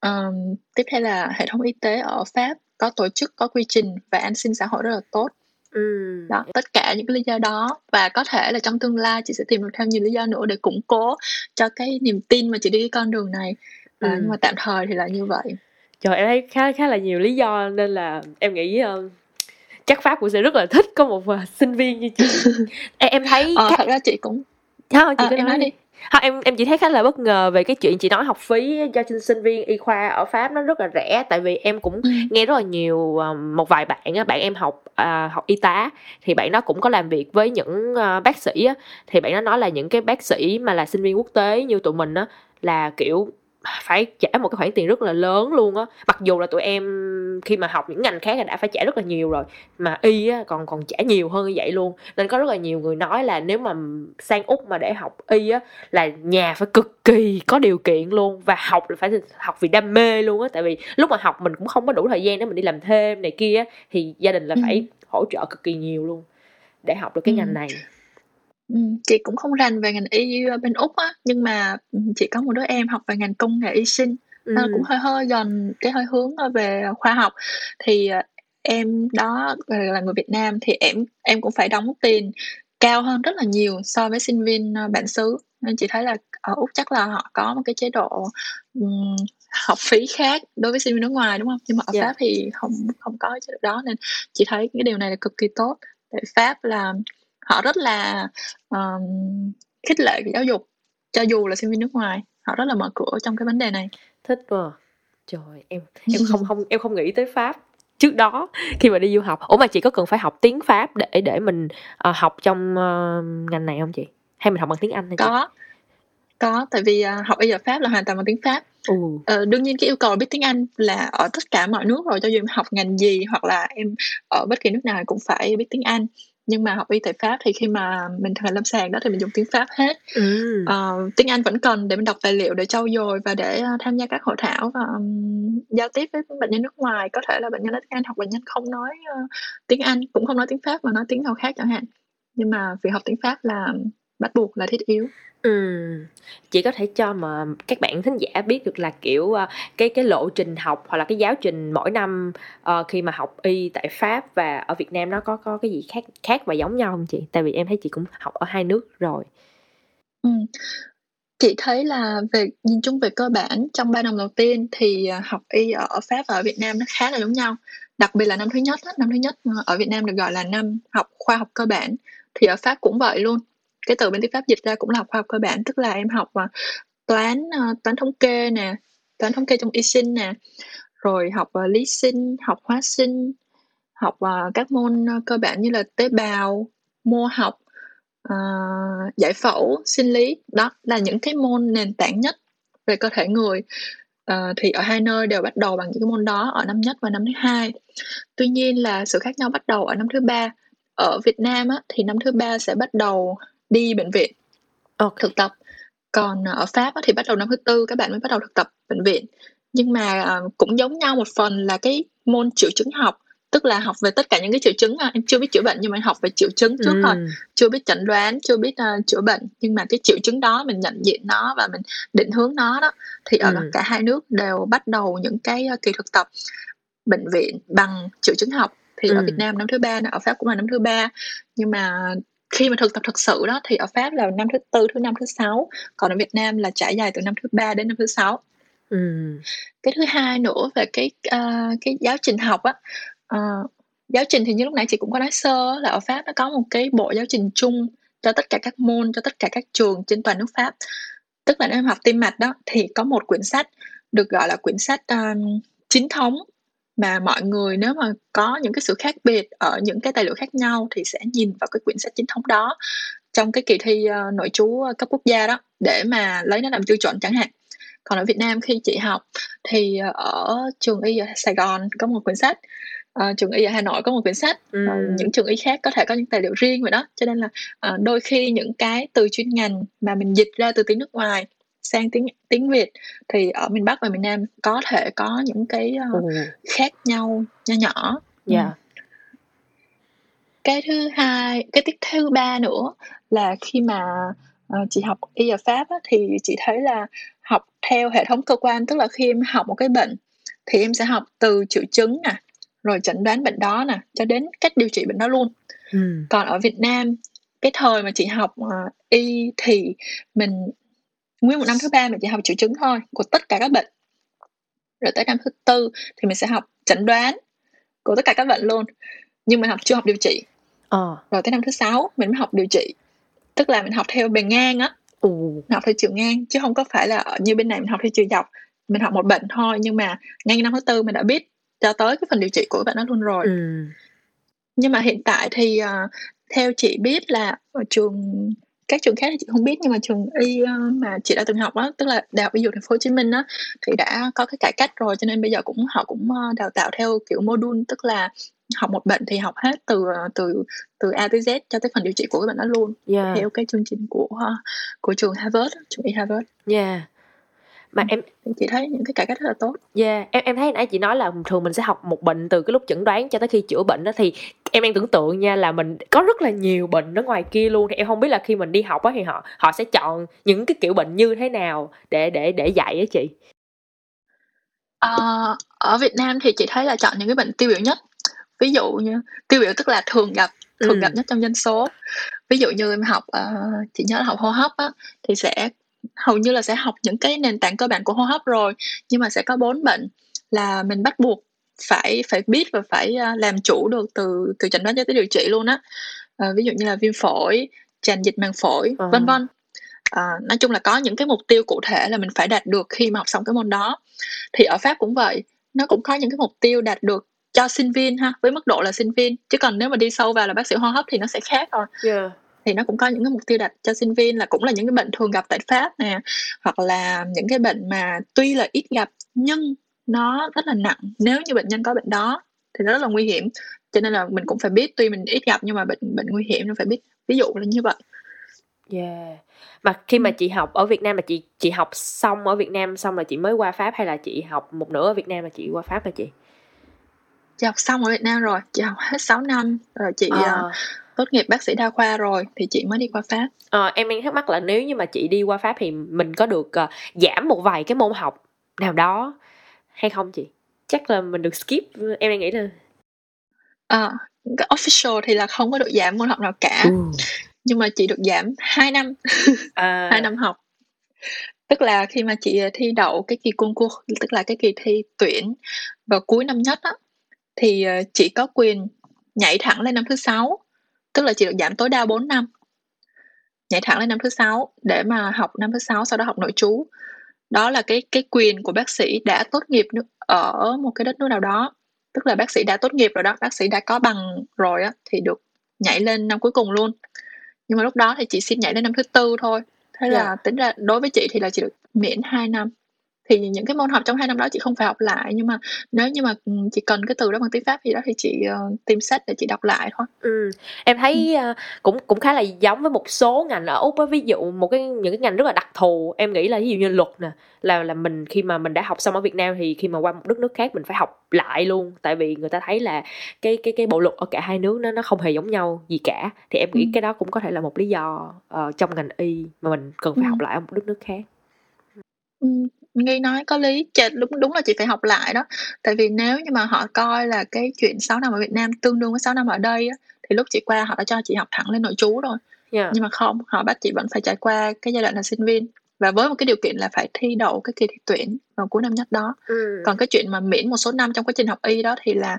um, tiếp theo là hệ thống y tế ở pháp có tổ chức có quy trình và an sinh xã hội rất là tốt Ừ. đó tất cả những cái lý do đó. Và có thể là trong tương lai chị sẽ tìm được thêm nhiều lý do nữa để củng cố cho cái niềm tin mà chị đi cái con đường này. À, ừ. nhưng mà tạm thời thì là như vậy. Trời em thấy khá khá là nhiều lý do nên là em nghĩ uh, chắc pháp cũng sẽ rất là thích có một uh, sinh viên như chị. Em, em thấy ờ, thật ra chị cũng không chị à, em nói đi không, em em chỉ thấy khá là bất ngờ về cái chuyện chị nói học phí cho sinh viên y khoa ở pháp nó rất là rẻ tại vì em cũng ừ. nghe rất là nhiều một vài bạn bạn em học uh, học y tá thì bạn đó cũng có làm việc với những uh, bác sĩ á thì bạn đó nói là những cái bác sĩ mà là sinh viên quốc tế như tụi mình á là kiểu phải trả một cái khoản tiền rất là lớn luôn á mặc dù là tụi em khi mà học những ngành khác là đã phải trả rất là nhiều rồi mà y á còn còn trả nhiều hơn như vậy luôn nên có rất là nhiều người nói là nếu mà sang úc mà để học y á là nhà phải cực kỳ có điều kiện luôn và học là phải học vì đam mê luôn á tại vì lúc mà học mình cũng không có đủ thời gian để mình đi làm thêm này kia thì gia đình là phải ừ. hỗ trợ cực kỳ nhiều luôn để học được cái ừ. ngành này chị cũng không rành về ngành y bên Úc á, nhưng mà, chị có một đứa em học về ngành công nghệ y sinh, nó cũng hơi hơi gần cái hơi hướng, về khoa học. Thì, ờ, em đó là người Việt Nam thì em em cũng phải đóng tiền cao hơn rất là nhiều so với sinh viên, ơ, bản xứ. Nên chị thấy là ở Úc chắc là họ có một cái chế độ, ừm, học phí khác đối với sinh viên nước ngoài, đúng không Nhưng mà ở. Dạ. Pháp thì không không có chế độ đó nên chị thấy cái điều này là cực kỳ tốt. Tại Pháp là họ rất là um, khích lệ giáo dục cho dù là sinh viên nước ngoài họ rất là mở cửa trong cái vấn đề này. Thích quá. Trời em em không không em không nghĩ tới pháp. Trước đó khi mà đi du học ủa mà chị có cần phải học tiếng pháp để để mình uh, học trong uh, ngành này không chị? Hay mình học bằng tiếng anh hay có chị? có tại vì uh, học y ở pháp là hoàn toàn bằng tiếng pháp. Ừ. uh, đương nhiên cái yêu cầu biết tiếng anh là ở tất cả mọi nước rồi cho dù em học ngành gì hoặc là em ở bất kỳ nước nào cũng phải biết tiếng anh nhưng mà học y tại Pháp thì khi mà mình thực hành lâm sàng đó thì mình dùng tiếng Pháp hết. Ừ. uh, tiếng Anh vẫn cần để mình đọc tài liệu để trau dồi và để uh, tham gia các hội thảo và um, giao tiếp với bệnh nhân nước ngoài. Có thể là bệnh nhân nói tiếng Anh hoặc bệnh nhân không nói uh, tiếng Anh cũng không nói tiếng Pháp mà nói tiếng nào khác chẳng hạn. Nhưng mà việc học tiếng Pháp là bắt buộc là thiết yếu Ừm, chị có thể cho mà các bạn thính giả biết được là, kiểu, ờ, cái cái lộ trình học hoặc là cái giáo trình mỗi năm, ờ, khi mà học y tại Pháp và ở Việt Nam nó có có cái gì khác khác và giống nhau không chị? Tại vì em thấy chị cũng học ở hai nước rồi. Ừm, chị thấy là về nhìn chung về cơ bản trong 3 năm đầu tiên thì, à, học y ở Pháp và ở Việt Nam nó khá là giống nhau. Đặc biệt là năm thứ nhất năm thứ nhất, ờ, ở Việt Nam được gọi là năm học khoa học cơ bản, thì ở Pháp cũng vậy luôn cái từ bên tiếng pháp dịch ra cũng là học khoa học cơ bản tức là em học uh, toán ờ, toán thống kê nè toán thống kê trong y sinh nè rồi học ờ, lý sinh học hóa sinh học ờ, các môn cơ bản như là tế bào mô học uh, giải phẫu sinh lý. Đó là những cái môn nền tảng nhất về cơ thể người uh, thì ở hai nơi đều bắt đầu bằng những cái môn đó ở năm nhất và năm thứ hai. Tuy nhiên là sự khác nhau bắt đầu ở năm thứ ba. Ở Việt Nam á, thì năm thứ ba sẽ bắt đầu đi bệnh viện okay. thực tập còn ở Pháp thì bắt đầu năm thứ tư các bạn mới bắt đầu thực tập bệnh viện nhưng mà à, cũng giống nhau một phần là cái môn triệu chứng học tức là học về tất cả những cái triệu chứng em chưa biết chữa bệnh nhưng mà em học về triệu chứng trước ừ. thôi chưa biết chẩn đoán chưa biết uh, chữa bệnh nhưng mà cái triệu chứng đó mình nhận diện nó và mình định hướng nó đó thì ở ừ. cả hai nước đều bắt đầu những cái kỳ thực tập bệnh viện bằng triệu chứng học thì ừ. ở Việt Nam năm thứ ba ở Pháp cũng là năm thứ ba nhưng mà khi mà thực tập thực sự đó thì ở Pháp là năm thứ tư thứ năm thứ sáu. Còn ở Việt Nam là trải dài từ năm thứ ba đến năm thứ sáu. Ừ. cái thứ hai nữa về cái uh, cái giáo trình học á uh, giáo trình thì như lúc nãy chị cũng có nói sơ là ở Pháp nó có một cái bộ giáo trình chung cho tất cả các môn cho tất cả các trường trên toàn nước Pháp. Tức là nếu em học tim mạch đó thì có một quyển sách được gọi là quyển sách um, chính thống mà mọi người nếu mà có những cái sự khác biệt ở những cái tài liệu khác nhau thì sẽ nhìn vào cái quyển sách chính thống đó trong cái kỳ thi uh, nội trú cấp quốc gia đó để mà lấy nó làm tiêu chuẩn chẳng hạn. Còn ở Việt Nam khi chị học thì ở trường y ở Sài Gòn có một quyển sách uh, trường y ở Hà Nội có một quyển sách. Ừ. uh, những trường y khác có thể có những tài liệu riêng vậy đó. Cho nên là uh, đôi khi những cái từ chuyên ngành mà mình dịch ra từ tiếng nước ngoài sang tiếng tiếng Việt thì ở miền Bắc và miền Nam có thể có những cái uh, ừ. khác nhau nho nhỏ. Dạ. Yeah. Cái thứ hai, cái tiếp thứ ba nữa là khi mà uh, chị học y ở Pháp á, thì chị thấy là học theo hệ thống cơ quan tức là khi em học một cái bệnh thì em sẽ học từ triệu chứng nè rồi chẩn đoán bệnh đó nè cho đến cách điều trị bệnh đó luôn ừ. còn ở Việt Nam cái thời mà chị học uh, y thì mình nguyên một năm thứ ba mình chỉ học triệu chứng thôi của tất cả các bệnh. Rồi tới năm thứ tư thì mình sẽ học chẩn đoán của tất cả các bệnh luôn. Nhưng mình học chưa học điều trị. Ờ. rồi tới năm thứ sáu mình mới học điều trị. Tức là mình học theo bề ngang á. Ừ. học theo chiều ngang chứ không có phải là như bên này mình học theo chiều dọc. Mình học một bệnh thôi nhưng mà ngay năm thứ tư mình đã biết cho tới cái phần điều trị của bạn đó luôn rồi. Ừ. nhưng mà hiện tại thì uh, theo chị biết là ở trường các trường khác thì chị không biết nhưng mà trường y mà chị đã từng học á tức là đại học y dược thành phố Hồ Chí Minh á thì đã có cái cải cách rồi cho nên bây giờ cũng họ cũng đào tạo theo kiểu module tức là học một bệnh thì học hết từ từ từ A tới Z cho tới phần điều trị của cái bệnh đó luôn yeah. theo cái chương trình của của trường Harvard trường y Harvard. Yeah mà em chị thấy những cái cải cách rất là tốt. Yeah, em em thấy nãy chị nói là thường mình sẽ học một bệnh từ cái lúc chẩn đoán cho tới khi chữa bệnh đó thì em đang tưởng tượng nha là mình có rất là nhiều bệnh ở ngoài kia luôn thì em không biết là khi mình đi học á thì họ họ sẽ chọn những cái kiểu bệnh như thế nào để để để dạy á chị. À, ở Việt Nam thì chị thấy là chọn những cái bệnh tiêu biểu nhất ví dụ như tiêu biểu tức là thường gặp thường ừ. gặp nhất trong dân số ví dụ như em học uh, chị nhớ là học hô hấp á thì sẽ hầu như là sẽ học những cái nền tảng cơ bản của hô hấp rồi nhưng mà sẽ có bốn bệnh là mình bắt buộc phải phải biết và phải uh, làm chủ được từ từ chẩn đoán cho tới điều trị luôn á uh, ví dụ như là viêm phổi tràn dịch màng phổi ừ. vân vân à, nói chung là có những cái mục tiêu cụ thể là mình phải đạt được khi mà học xong cái môn đó thì ở pháp cũng vậy nó cũng có những cái mục tiêu đạt được cho sinh viên ha với mức độ là sinh viên chứ còn nếu mà đi sâu vào là bác sĩ hô hấp thì nó sẽ khác rồi yeah. Thì nó cũng có những cái mục tiêu đặt cho sinh viên là cũng là những cái bệnh thường gặp tại pháp nè hoặc là những cái bệnh mà tuy là ít gặp nhưng nó rất là nặng. Nếu như bệnh nhân có bệnh đó thì nó rất là nguy hiểm. Cho nên là mình cũng phải biết tuy mình ít gặp nhưng mà bệnh bệnh nguy hiểm nó phải biết ví dụ là như vậy. Yeah. Mà khi mà chị học ở Việt Nam là chị chị học xong ở Việt Nam xong là chị mới qua Pháp hay là chị học một nửa ở Việt Nam là chị qua Pháp hả chị? Chị học xong ở Việt Nam rồi chị học hết 6 năm. Rồi chị à. uh, tốt nghiệp bác sĩ đa khoa rồi thì chị mới đi qua Pháp. À, em đang thắc mắc là nếu như mà chị đi qua Pháp thì mình có được uh, giảm một vài cái môn học nào đó hay không chị? Chắc là mình được skip em đang nghĩ là à, cái official thì là không có được giảm môn học nào cả. Ừ. nhưng mà chị được giảm 2 năm. À. 2 năm học. Tức là khi mà chị thi đậu cái kỳ concours tức là cái kỳ thi tuyển vào cuối năm nhất á thì chị có quyền nhảy thẳng lên năm thứ sáu tức là chị được giảm tối đa 4 năm. Nhảy thẳng lên năm thứ sáu để mà học năm thứ sáu sau đó học nội trú. Đó là cái cái quyền của bác sĩ đã tốt nghiệp ở một cái đất nước nào đó. Tức là bác sĩ đã tốt nghiệp rồi đó bác sĩ đã có bằng rồi á thì được nhảy lên năm cuối cùng luôn. Nhưng mà lúc đó thì chị xin nhảy lên năm thứ tư thôi. Thế yeah. là dạ. tính ra đối với chị thì là chị được miễn 2 năm thì những cái môn học trong hai năm đó chị không phải học lại nhưng mà nếu như mà ừ, chị cần cái từ đó bằng tiếng pháp gì đó thì chị uh, tìm sách để chị đọc lại thôi ừ. em thấy uh, cũng cũng khá là giống với một số ngành ở úc á ví dụ một cái những cái ngành rất là đặc thù em nghĩ là ví dụ như luật nè là là mình khi mà mình đã học xong ở việt nam thì khi mà qua một đất nước khác mình phải học lại luôn tại vì người ta thấy là cái cái cái bộ luật ở cả hai nước nó nó không hề giống nhau gì cả thì em nghĩ ừ. cái đó cũng có thể là một lý do uh, trong ngành y mà mình cần phải ừ. học lại ở một đất nước khác ừ, Nghi nói có lý, chà, đúng đúng là chị phải học lại đó. Tại vì nếu như mà họ coi là cái chuyện 6 năm ở Việt Nam tương đương với 6 năm ở đây á, thì lúc chị qua họ đã cho chị học thẳng lên nội trú rồi. Yeah. Nhưng mà không, họ bắt chị vẫn phải trải qua cái giai đoạn là sinh viên và với một cái điều kiện là phải thi đậu cái kỳ thi tuyển vào cuối năm nhất đó. Ừ. Còn cái chuyện mà miễn một số năm trong quá trình học y đó thì là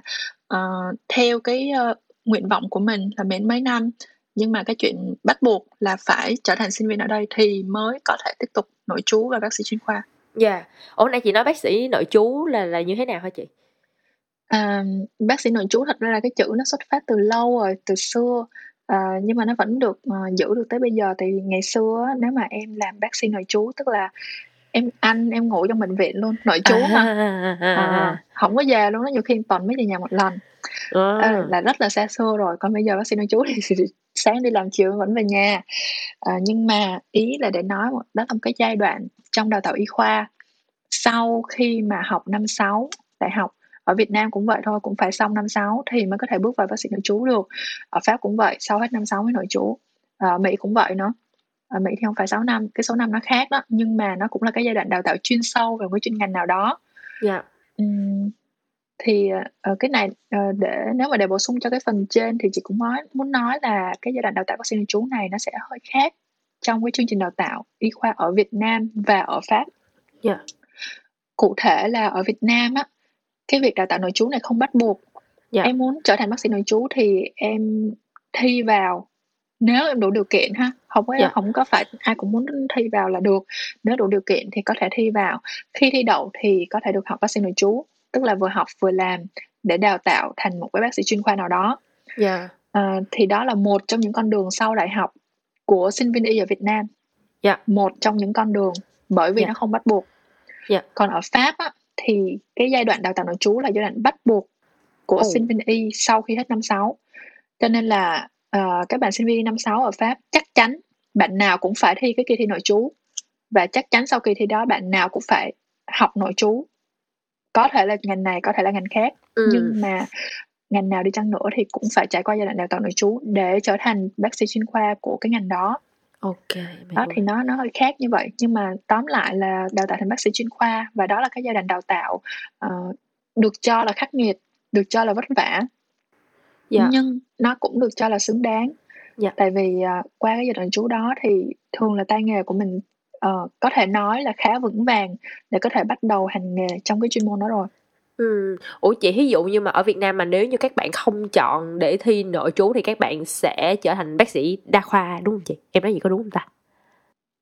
uh, theo cái uh, nguyện vọng của mình là miễn mấy năm nhưng mà cái chuyện bắt buộc là phải trở thành sinh viên ở đây thì mới có thể tiếp tục nội trú và bác sĩ chuyên khoa Dạ. Ủa nãy chị nói bác sĩ nội trú là là như thế nào hả chị? À, bác sĩ nội trú thật ra là cái chữ nó xuất phát từ lâu rồi, từ xưa, À, nhưng mà nó vẫn được, uh, giữ được tới bây giờ. thì ngày xưa nếu mà em làm bác sĩ nội trú tức là em ăn, em ngủ trong bệnh viện luôn, nội trú mà. À, à, Ờ, à. hổng có về luôn á, nhiều khi tuần mới về nhà một lần. Ơ, À. là rất là xa xưa rồi, còn bây giờ bác sĩ nội trú thì sáng đi làm chiều vẫn về nhà. Ờ, nhưng mà ý là để nói đó là một cái giai đoạn trong đào tạo y khoa. Sau khi mà học năm 6 đại học, ở Việt Nam cũng vậy thôi, cũng phải xong năm 6 thì mới có thể bước vào bác sĩ nội trú được. Ở Pháp cũng vậy, sau hết năm 6 mới nội trú. Ờ, ở Mỹ cũng vậy nữa. Ở Mỹ thì hông phải 6 năm, cái số năm nó khác đó, nhưng mà nó cũng là cái giai đoạn đào tạo chuyên sâu về một cái chuyên ngành nào đó. Dạ. Ừm, thì, ờ, ờ, cái này, ờ, để nếu mà để bổ sung cho cái phần trên thì chị cũng nói muốn nói là cái giai đoạn đào tạo bác sĩ nội trú này nó sẽ hơi khác trong cái chương trình đào tạo y khoa ở Việt Nam và ở Pháp. Dạ. Cụ thể là ở Việt Nam á, cái việc đào tạo nội trú này không bắt buộc. Dạ. Em muốn trở thành bác sĩ nội trú thì em thi vào nếu em đủ điều kiện ha, hông có Dạ. hổng có phải ai cũng muốn thi vào là được. Nếu đủ điều kiện thì có thể thi vào. Khi thi đậu thì có thể được học bác sĩ nội trú, tức là vừa học vừa làm để đào tạo thành một cái bác sĩ chuyên khoa nào đó. Dạ. Ờ, thì đó là một trong những con đường sau đại học của sinh viên y ở Việt Nam. Dạ. Một trong những con đường, bởi vì Dạ. nó không bắt buộc. Dạ. Còn ở Pháp á, thì cái giai đoạn đào tạo nội trú là giai đoạn bắt buộc của Ồ. sinh viên y sau khi hết năm 6. Cho nên là, ờ, các bạn sinh viên năm 6 ở Pháp chắc chắn bạn nào cũng phải thi cái kỳ thi nội trú và chắc chắn sau kỳ thi đó bạn nào cũng phải học nội trú. Có thể là ngành này, có thể là ngành khác, Ừm. nhưng mà ngành nào đi chăng nữa thì cũng phải trải qua giai đoạn đào tạo nội trú để trở thành bác sĩ chuyên khoa của cái ngành đó. Em Đó, thì nó nó hơi khác như vậy, nhưng mà tóm lại là đào tạo thành bác sĩ chuyên khoa và đó là cái giai đoạn đào tạo, ờ, được cho là khắc nghiệt, được cho là vất vả. Dạ. Nhưng nó cũng được cho là xứng đáng. Dạ. Tại vì, à, qua cái giai đoạn trú đó thì thường là tay nghề của mình, ờ, có thể nói là khá vững vàng để có thể bắt đầu hành nghề trong cái chuyên môn đó rồi. Ừm, ủa chị thí dụ như mà ở Việt Nam mà nếu như các bạn không chọn để thi nội trú thì các bạn sẽ trở thành bác sĩ đa khoa, đúng hông chị? Em nói vậy có đúng hông ta?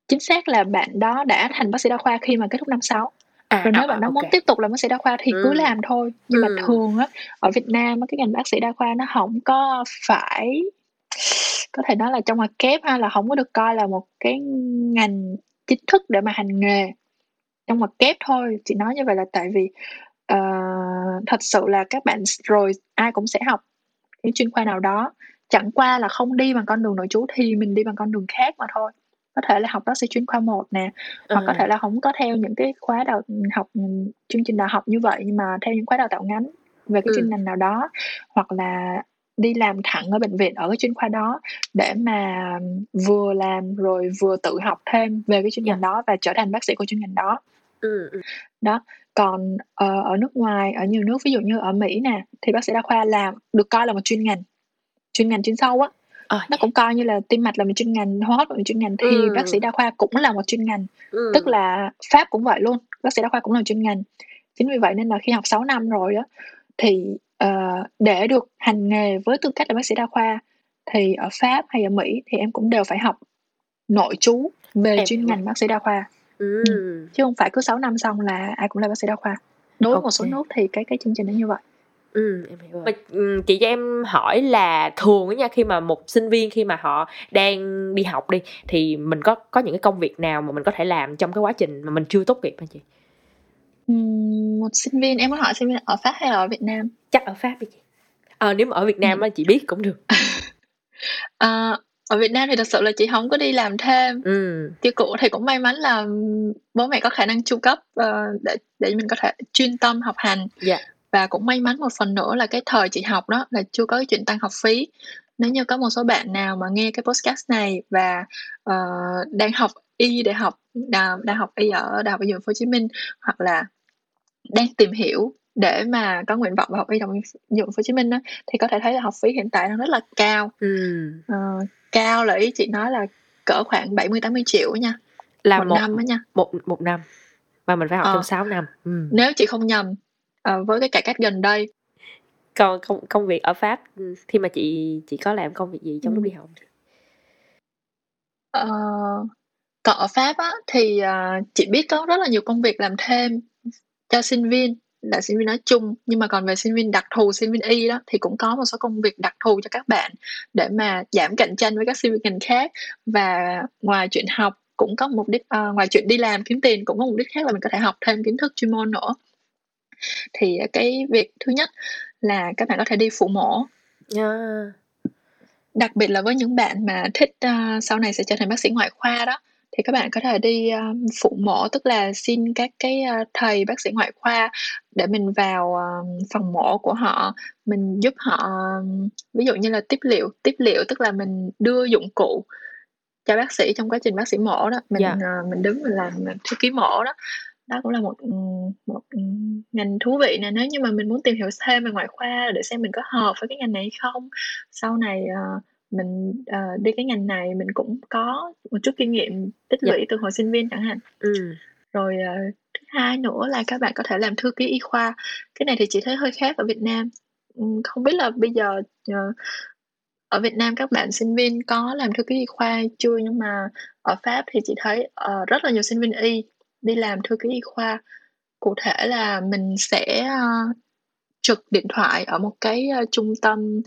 Chính xác là bạn đó đã thành bác sĩ đa khoa khi mà kết thúc năm 6. À, Rồi à, nếu bạn à, đó ô muốn tiếp tục làm bác sĩ đa khoa thì cứ Ừm. làm thôi. Nhưng mà Ừm. thường á, ở Việt Nam á, cái ngành bác sĩ đa khoa nó hổng có phải có thể nói là trong ngoặc kép ha, là hổng có được coi là một cái ngành chính thức để mà hành nghề. Trong ngoặc kép thôi, chị nói như vậy là tại vì, ờ, thật sự là các bạn rồi ai cũng sẽ học cái chuyên khoa nào đó, chẳng qua là không đi bằng con đường nội trú thì mình đi bằng con đường khác mà thôi. Có thể là học bác sĩ chuyên khoa 1 nè, hoặc có thể là hổng có theo những cái khóa đào học, ừm, chương trình đại học như vậy, nhưng mà theo những khóa đào tạo ngắn về cái chuyên Ừm. ngành nào đó, hoặc là đi làm thẳng ở bệnh viện ở cái chuyên khoa đó để mà vừa làm rồi vừa tự học thêm về cái chuyên Dạ. ngành đó và trở thành bác sĩ của chuyên ngành đó. Ừm, ừm. Đó, còn, ờ, ở nước ngoài, ở nhiều nước ví dụ như ở Mỹ nè, thì bác sĩ đa khoa là được coi là một chuyên ngành, chuyên ngành chuyên sâu á. Ờ, Nó cũng coi như là tim mạch là một chuyên ngành, hô hấp là một chuyên ngành thì bác sĩ đa khoa cũng là một chuyên ngành. Tức Ừm. là Pháp cũng vậy luôn, bác sĩ đa khoa cũng là một chuyên ngành. Chính vì vậy nên là khi học 6 năm rồi á, thì, ờ, để được hành nghề với tư cách là bác sĩ đa khoa thì ở Pháp hay ở Mỹ thì em cũng đều phải học nội trú về Em chuyên ngành bác sĩ đa khoa. Ừm, Ừm. chứ hông phải cứ 6 năm xong là ai cũng là bác sĩ đa khoa. Đối với Ô một số nước thì cái cái chương trình nó như vậy. Ừm, em hiểu rồi. Mà, ừm, chị cho em hỏi là thường á nha, khi mà một sinh viên khi mà họ đang đi học đi, thì mình có có những cái công việc nào mà mình có thể làm trong cái quá trình mà mình chưa tốt nghiệp hả chị? Ừm, một sinh viên em muốn hỏi sinh viên ở Pháp hay là ở Việt Nam? Chắc ở Pháp đi chị. Ờ, nếu mà ở Việt Nam á chị biết cũng được. Ờ, ở Việt Nam thì thật sự là chị hổng có đi làm thêm. Ừm. Như cũ thì cũng may mắn là, bố mẹ có khả năng chu cấp, ờ, để để mình có thể chuyên tâm học hành. Dạ. Và cũng may mắn một phần nữa là cái thời chị học đó là chưa có cái chuyện tăng học phí. Nếu như có một số bạn nào mà nghe cái podcast này và, ờ, đang học y đại học đà đang học y ở Đại học Y Dược Hồ Chí Minh, hoặc là đang tìm hiểu để mà có nguyện vọng vào học y Đại học Y Dược Hồ Chí Minh á, thì có thể thấy là học phí hiện tại đang rất là cao. Ừm. Ờ, cao là ý chị nói là cỡ khoảng 70.000.000-80 triệu á nha, Là một một năm á nha. một một năm, mà mình phải học Ờ. trong 6 năm. Ừm. Nếu chị không nhầm, ờ, với cái cải cách gần đây. Còn công công việc ở Pháp, ừm, khi mà chị chị có làm công việc gì trong lúc Ừm. đi học? Ờ, còn ở Pháp á, thì, ờ, chị biết có rất là nhiều công việc làm thêm cho sinh viên. là sinh viên nói chung nhưng mà còn về sinh viên đặc thù sinh viên y đó thì cũng có một số công việc đặc thù cho các bạn để mà giảm cạnh tranh với các sinh viên ngành khác và ngoài chuyện học cũng có mục đích uh, ngoài chuyện đi làm kiếm tiền cũng có mục đích khác là mình có thể học thêm kiến thức chuyên môn nữa thì cái việc thứ nhất là các bạn có thể đi phụ mổ yeah. đặc biệt là với những bạn mà thích uh, sau này sẽ trở thành bác sĩ ngoại khoa đó thì các bạn có thể đi uh, phụ mổ tức là xin các cái uh, thầy bác sĩ ngoại khoa để mình vào uh, phòng mổ của họ mình giúp họ ví dụ như là tiếp liệu tiếp liệu tức là mình đưa dụng cụ cho bác sĩ trong quá trình bác sĩ mổ đó mình yeah. Dạ. mình đứng mình làm thư ký mổ đó đó cũng là một một ngành thú vị nè. Nếu như mà mình muốn tìm hiểu thêm về ngoại khoa để xem mình có hợp với cái ngành này không sau này uh, mình uh, đi cái ngành này mình cũng có một chút kinh nghiệm tích lũy yeah. từ hồi sinh viên chẳng hạn. Ừ. rồi uh, thứ hai nữa là các bạn có thể làm thư ký y khoa. Cái này thì chị thấy hơi khác ở Việt Nam. Không biết là bây giờ uh, ở Việt Nam các bạn sinh viên có làm thư ký y khoa chưa? Nhưng mà ở Pháp thì chị thấy uh, rất là nhiều sinh viên y đi làm thư ký y khoa. Cụ thể là mình sẽ uh, trực điện thoại ở một cái uh, trung tâm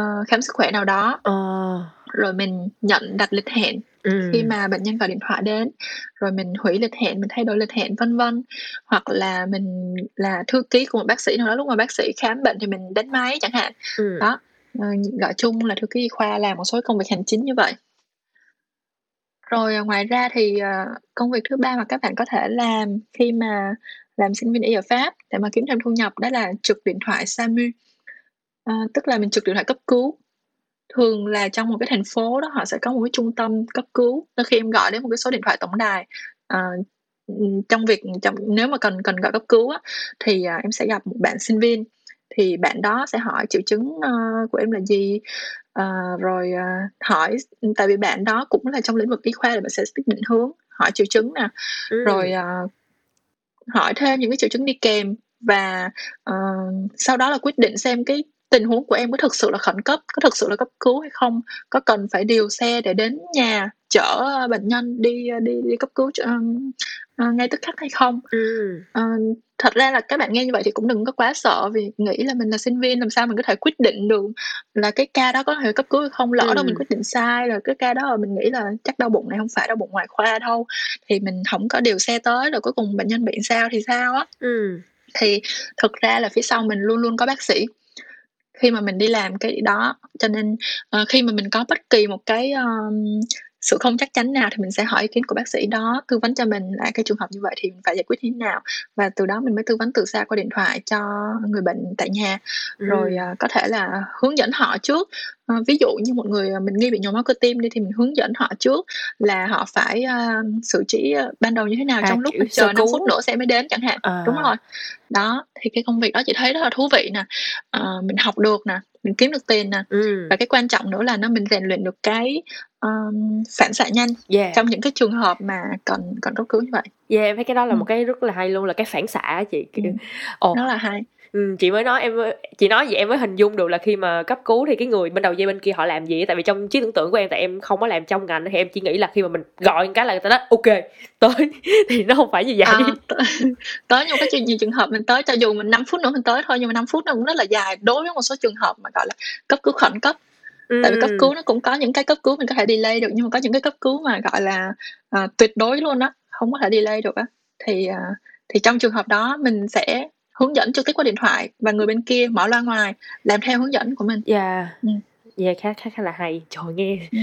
uh, khám sức khỏe nào đó. Uh. rồi mình nhận đặt lịch hẹn. Ừ. khi mà bệnh nhân gọi điện thoại đến rồi mình hủy lịch hẹn mình thay đổi lịch hẹn vân vân. Hoặc là mình là thư ký của một bác sĩ nào đó lúc mà bác sĩ khám bệnh thì mình đánh máy chẳng hạn. Ừ. đó. Gọi chung là thư ký y khoa làm một số công việc hành chính như vậy rồi à, ngoài ra thì à, công việc thứ ba mà các bạn có thể làm khi mà làm sinh viên y ở Pháp để mà kiếm thêm thu nhập đó là trực điện thoại SAMU. À, tức là mình trực điện thoại cấp cứu. Thường là trong một cái thành phố đó họ sẽ có một cái trung tâm cấp cứu nên khi em gọi đến một cái số điện thoại tổng đài à, trong việc trong, nếu mà cần cần gọi cấp cứu á, thì à, em sẽ gặp một bạn sinh viên. Thì bạn đó sẽ hỏi triệu chứng uh, của em là gì? Uh, rồi uh, hỏi tại vì bạn đó cũng là trong lĩnh vực y khoa thì bạn sẽ biết định hướng hỏi triệu chứng nè ừ. rồi uh, hỏi thêm những cái triệu chứng đi kèm và uh, sau đó là quyết định xem cái tình huống của em có thực sự là khẩn cấp có thực sự là cấp cứu hay không có cần phải điều xe để đến nhà chở bệnh nhân đi đi đi cấp cứu uh, ngay tức khắc hay không ừ. uh, thật ra là các bạn nghe như vậy thì cũng đừng có quá sợ vì nghĩ là mình là sinh viên làm sao mình có thể quyết định được là cái ca đó có thể cấp cứu hay không lỡ ừ. đâu mình quyết định sai rồi cái ca đó là mình nghĩ là chắc đau bụng này không phải đau bụng ngoại khoa đâu thì mình không có điều xe tới rồi cuối cùng bệnh nhân bị sao thì sao á ừ. thì thực ra là phía sau mình luôn luôn có bác sĩ khi mà mình đi làm cái đó. Cho nên uh, khi mà mình có bất kỳ một cái um, sự không chắc chắn nào thì mình sẽ hỏi ý kiến của bác sĩ đó tư vấn cho mình là cái trường hợp như vậy thì mình phải giải quyết như thế nào? Và từ đó mình mới tư vấn từ xa qua điện thoại cho người bệnh tại nhà. Ừ. rồi uh, có thể là hướng dẫn họ trước. Uh, ví dụ như một người mình nghi bị nhồi máu cơ tim đi thì mình hướng dẫn họ trước là họ phải uh, xử trí ban đầu như thế nào à, trong lúc chờ 5 phút nữa sẽ mới đến chẳng hạn. À. đúng rồi. Đó thì cái công việc đó chị thấy rất là thú vị nè. Uh, mình học được nè mình kiếm được tiền nè ừ. và cái quan trọng nữa là nó mình rèn luyện được cái um, phản xạ nhanh yeah. trong những cái trường hợp mà cần cần cấp cứu như vậy. Yeah, em thấy cái đó là ừ. một cái rất là hay luôn là cái phản xạ chị. Ừ. Ồ. Nó là hay. Ừ, chị mới nói em chị nói vậy em mới hình dung được là khi mà cấp cứu thì cái người bên đầu dây bên kia họ làm gì tại vì trong trí tưởng tượng của em tại em không có làm trong ngành thì em chỉ nghĩ là khi mà mình gọi một cái là người ta nói ok tới. Thì nó không phải như vậy. À, tới nhưng cái nhiều trường hợp mình tới cho dù mình 5 phút nữa mình tới thôi nhưng mà 5 phút nó cũng rất là dài đối với một số trường hợp mà gọi là cấp cứu khẩn cấp. Ừ. tại vì cấp cứu nó cũng có những cái cấp cứu mình có thể delay được nhưng mà có những cái cấp cứu mà gọi là uh, tuyệt đối luôn á không có thể delay được á. Thì uh, thì trong trường hợp đó mình sẽ hướng dẫn trực tiếp qua điện thoại và người bên kia mở loa ngoài làm theo hướng dẫn của mình. Dạ yeah. yeah, khá khá khá là hay. Trời nghe ừ.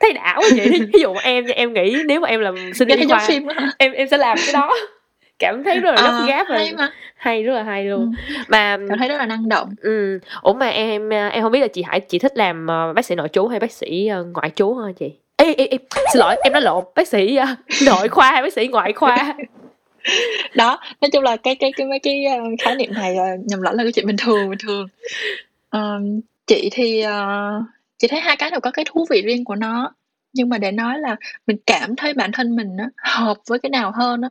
thấy đảo vậy. Ví dụ em em nghĩ nếu mà em làm sinh viên khoa phim em em sẽ làm cái đó. Cảm thấy rất là gấp à, gáp hay, mà. hay rất là hay luôn. Ừ. mà cảm thấy rất là năng động. ừ. Ủa mà em em không biết là chị hải chị thích làm uh, bác sĩ nội trú hay bác sĩ uh, ngoại trú hả chị? Ê, ê, ê, xin lỗi em nói lộn. Bác sĩ nội khoa hay bác sĩ ngoại khoa đó nói chung là cái cái cái mấy cái khái niệm này nhầm lẫn là cái chuyện bình thường bình thường uh, chị thì uh, chị thấy hai cái đều có cái thú vị riêng của nó nhưng mà để nói là mình cảm thấy bản thân mình á, hợp với cái nào hơn á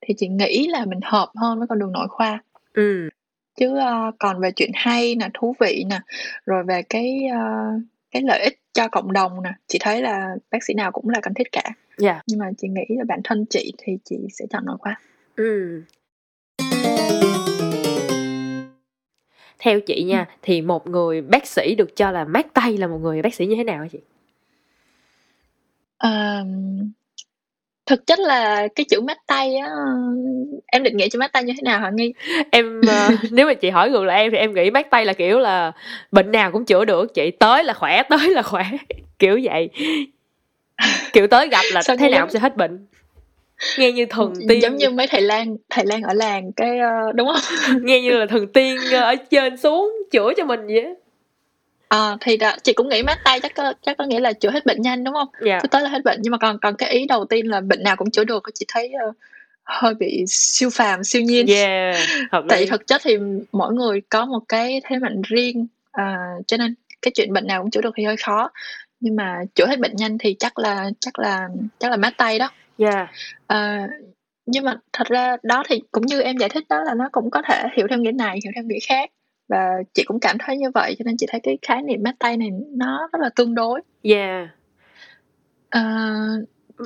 thì chị nghĩ là mình hợp hơn với con đường nội khoa ừ. chứ uh, còn về chuyện hay nè thú vị nè rồi về cái uh, cái lợi ích cho cộng đồng nè chị thấy là bác sĩ nào cũng là cần thiết cả yeah. Dạ. nhưng mà chị nghĩ là bản thân chị thì chị sẽ chọn nội khoa ừ theo chị nha thì một người bác sĩ được cho là mát tay là một người bác sĩ như thế nào hả chị? Ờm, thực chất là cái chữ mát tay á em định nghĩa chữ mát tay như thế nào hả nghi? Em ờ, nếu mà chị hỏi ngược lại em thì em nghĩ mát tay là kiểu là bệnh nào cũng chữa được chị tới là khỏe tới là khỏe kiểu vậy. Kiểu tới gặp là Sao thế nào cũng sẽ hết bệnh nghe như thần tiên. giống như mấy thầy lang thầy lang ở làng cái ờ, đúng không? Nghe như là thần tiên ờ, ở trên xuống chữa cho mình vậy. Ờ, thì đó, chị cũng nghĩ mát tay chắc có chắc có nghĩa là chữa hết bệnh nhanh đúng không? Dạ. Cứ tới là hết bệnh nhưng mà còn còn cái ý đầu tiên là bệnh nào cũng chữa được chị thấy ờ, hơi bị siêu phàm siêu nhiên. Yeah hợp tại thực chất thì mỗi người có một cái thế mạnh riêng à, cho nên cái chuyện bệnh nào cũng chữa được thì hơi khó. Nhưng mà chữa hết bệnh nhanh thì chắc là chắc là chắc là mát tay đó yeah à, nhưng mà thật ra đó thì cũng như em giải thích đó là nó cũng có thể hiểu theo nghĩa này hiểu theo nghĩa khác. Và chị cũng cảm thấy như vậy cho nên chị thấy cái khái niệm mát tay này nó rất là tương đối. Yeah à,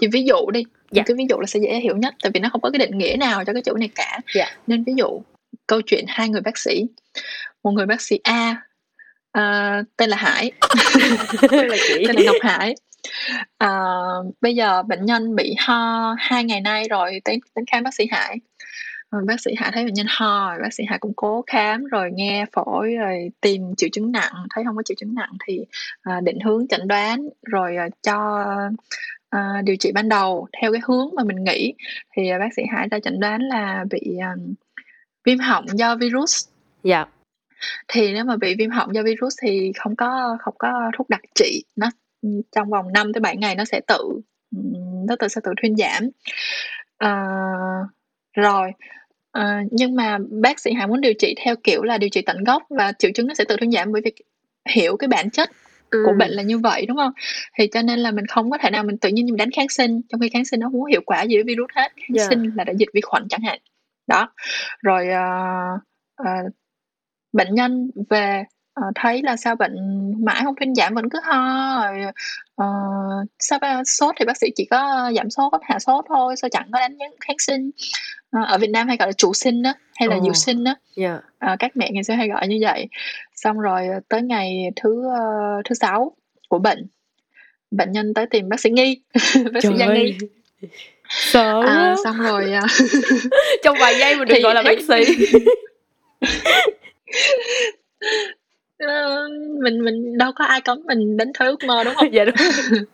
chị ví dụ đi. Dạ. cái ví dụ là sẽ dễ hiểu nhất tại vì nó không có cái định nghĩa nào cho cái chữ này cả. Dạ. nên ví dụ câu chuyện hai người bác sĩ. Một người bác sĩ A à, tên là Hải. Là chị. Tên là Ngọc Hải à, bây giờ bệnh nhân bị ho hai ngày nay rồi đến đến khám bác sĩ Hải. Rồi bác sĩ Hải thấy bệnh nhân ho rồi bác sĩ Hải cũng cố khám rồi nghe phổi rồi tìm triệu chứng nặng. Thấy không có triệu chứng nặng thì à, định hướng chẩn đoán rồi à, cho à, điều trị ban đầu theo cái hướng mà mình nghĩ. Thì à, bác sĩ Hải ra chẩn đoán là bị à, viêm họng do virus. Dạ. Thì nếu mà bị viêm họng do virus thì không có không có thuốc đặc trị nó trong vòng 5 tới 7 ngày nó sẽ tự nó tự sẽ tự thuyên giảm Ờ, rồi Ờ, nhưng mà bác sĩ Hải muốn điều trị theo kiểu là điều trị tận gốc và triệu chứng nó sẽ tự thuyên giảm bởi vì hiểu cái bản chất của Ừ. bệnh là như vậy đúng không thì cho nên là mình không có thể nào mình tự nhiên mình đánh kháng sinh trong khi kháng sinh nó không có hiệu quả gì với virus hết kháng Dạ. sinh là đã diệt vi khuẩn chẳng hạn đó rồi ờ, ờ, bệnh nhân về ờ, thấy là sao bệnh mãi không thuyên giảm vẫn cứ ho rồi ờ, sao ba- sốt thì bác sĩ chỉ có giảm sốt hạ sốt thôi sao chẳng có đánh nhấn kháng sinh. Ờ, ở Việt Nam hay gọi là trụ sinh đó hay là Ồ. diệu sinh đó dạ. À, các mẹ ngày xưa hay gọi như vậy. Xong rồi ờ, tới ngày thứ ờ, thứ sáu của bệnh bệnh nhân tới tìm bác sĩ nghi bác sĩ trời nghi. ơi sợ à, quá. xong rồi ờ, trong vài giây mình đừng Thì- gọi là thì- bác sĩ ờ, mình mình đâu có ai cấm mình đến thuế ước mơ đúng không? Dạ đúng.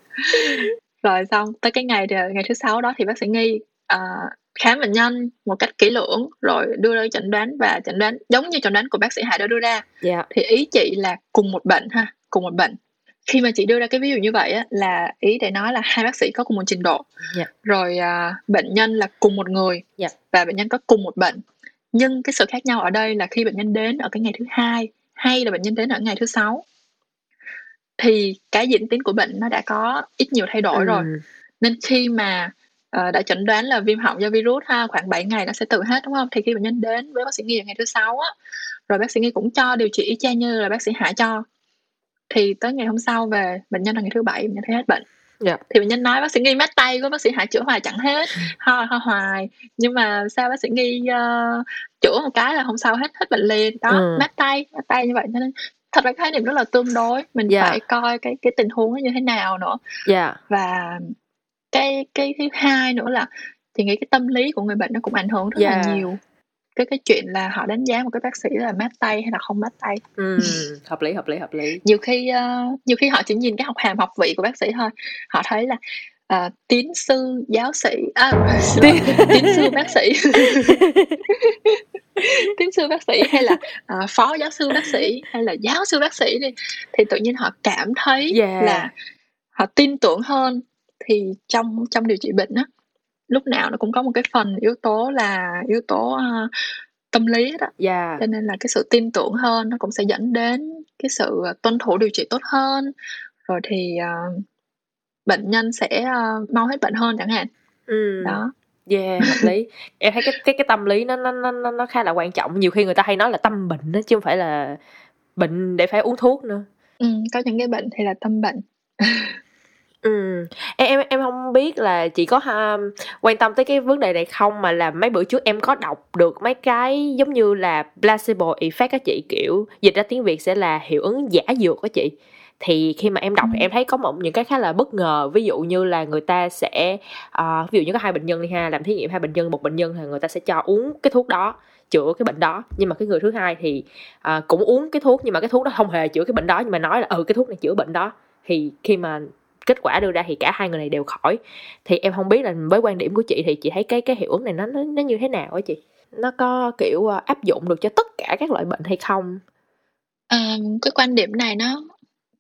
Rồi xong tới cái ngày ngày thứ sáu đó thì bác sĩ nghi à, khám bệnh nhân một cách kỹ lưỡng rồi đưa ra chẩn đoán và chẩn đoán giống như chẩn đoán của bác sĩ Hải đã đưa ra. Dạ. Thì ý chị là cùng một bệnh ha cùng một bệnh. Khi mà chị đưa ra cái ví dụ như vậy á, là ý để nói là hai bác sĩ có cùng một trình độ. Dạ. rồi à, bệnh nhân là cùng một người Dạ. và bệnh nhân có cùng một bệnh. Nhưng cái sự khác nhau ở đây là khi bệnh nhân đến ở cái ngày thứ hai hay là bệnh nhân đến ở ngày thứ sáu. Thì cái diễn tiến của bệnh nó đã có ít nhiều thay đổi rồi. Ừ. nên khi mà ờ, đã chẩn đoán là viêm họng do virus ha khoảng 7 ngày nó sẽ tự hết đúng không? Thì khi bệnh nhân đến với bác sĩ nghi ngày thứ sáu á rồi bác sĩ nghi cũng cho điều trị y chang như là bác sĩ Hải cho. Thì tới ngày hôm sau về bệnh nhân là ngày thứ bảy bệnh nhân thấy hết bệnh Dạ. thì bệnh nhân nói bác sĩ nghi mát tay của bác sĩ Hải chữa hoài chẳng hết ho ho hoài nhưng mà sao bác sĩ nghi uh, chữa một cái là hôm sau hết hết bệnh liền đó Ừ. mát tay mát tay như vậy cho nên thật ra khái niệm rất là tương đối mình Dạ. phải coi cái cái tình huống nó như thế nào nữa dạ và cái cái thứ hai nữa là chị nghĩ cái tâm lý của người bệnh nó cũng ảnh hưởng rất Dạ. là nhiều cái cái chuyện là họ đánh giá một cái bác sĩ là mát tay hay là không mát tay. Ừ. hợp lý hợp lý hợp lý. Nhiều khi ờ, nhiều khi họ chỉ nhìn cái học hàm học vị của bác sĩ thôi. Họ thấy là ờ, tiến sư giáo sĩ à, lỗi, tiến sư bác sĩ. Tiến sư bác sĩ hay là ờ, phó giáo sư bác sĩ hay là giáo sư bác sĩ đi. Thì tự nhiên họ cảm thấy Yeah. là họ tin tưởng hơn. Thì trong trong điều trị bệnh á lúc nào nó cũng có một cái phần yếu tố là yếu tố ờ, tâm lý đó. Dạ. Cho nên là cái sự tin tưởng hơn nó cũng sẽ dẫn đến cái sự ờ, tuân thủ điều trị tốt hơn. Rồi thì ờ, bệnh nhân sẽ ờ, mau hết bệnh hơn chẳng hạn. Ừ. đó. Yeah hợp lý. Em thấy cái cái cái tâm lý nó nó nó nó- nó khá là quan trọng. Nhiều khi người ta hay nói là tâm bệnh đó chứ không phải là bệnh để phải uống thuốc nữa. Ừ, có những cái bệnh thì là tâm bệnh Ừ, em em em không biết là chị có ha, quan tâm tới cái vấn đề này không? Mà là mấy bữa trước em có đọc được mấy cái giống như là placebo effect á chị kiểu dịch ra tiếng Việt sẽ là hiệu ứng giả dược á chị. Thì khi mà em đọc thì em thấy có một những cái khá là bất ngờ. Ví dụ như là người ta sẽ uh, ví dụ như có hai bệnh nhân đi ha làm thí nghiệm hai bệnh nhân một bệnh nhân thì người ta sẽ cho uống cái thuốc đó chữa cái bệnh đó. Nhưng mà cái người thứ hai thì uh, cũng uống cái thuốc nhưng mà cái thuốc đó không hề chữa cái bệnh đó. Nhưng mà nói là ừ cái thuốc này chữa bệnh đó. Thì khi mà kết quả đưa ra thì cả hai người này đều khỏi. Thì em không biết là với quan điểm của chị thì chị thấy cái cái hiệu ứng này nó nó, nó như thế nào á chị? Nó có kiểu áp dụng được cho tất cả các loại bệnh hay không? À, cái quan điểm này nó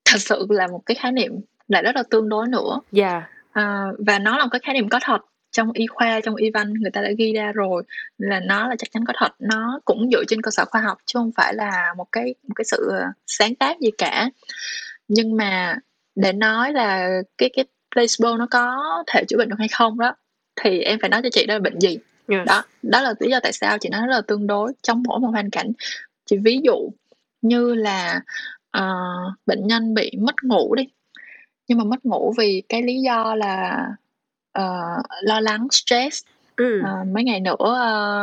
thật sự là một cái khái niệm lại rất là tương đối nữa. Dạ. Yeah. à, và nó là một cái khái niệm có thật trong y khoa trong y văn người ta đã ghi ra rồi là nó là chắc chắn có thật. Nó cũng dựa trên cơ sở khoa học chứ không phải là một cái một cái sự sáng tác gì cả. Nhưng mà để nói là cái cái placebo nó có thể chữa bệnh được hay không đó thì em phải nói cho chị đó là bệnh gì yes. đó đó là lý do tại sao chị nói rất là tương đối trong mỗi một hoàn cảnh chị ví dụ như là uh, bệnh nhân bị mất ngủ đi nhưng mà mất ngủ vì cái lý do là uh, lo lắng stress ừ. uh, mấy ngày nữa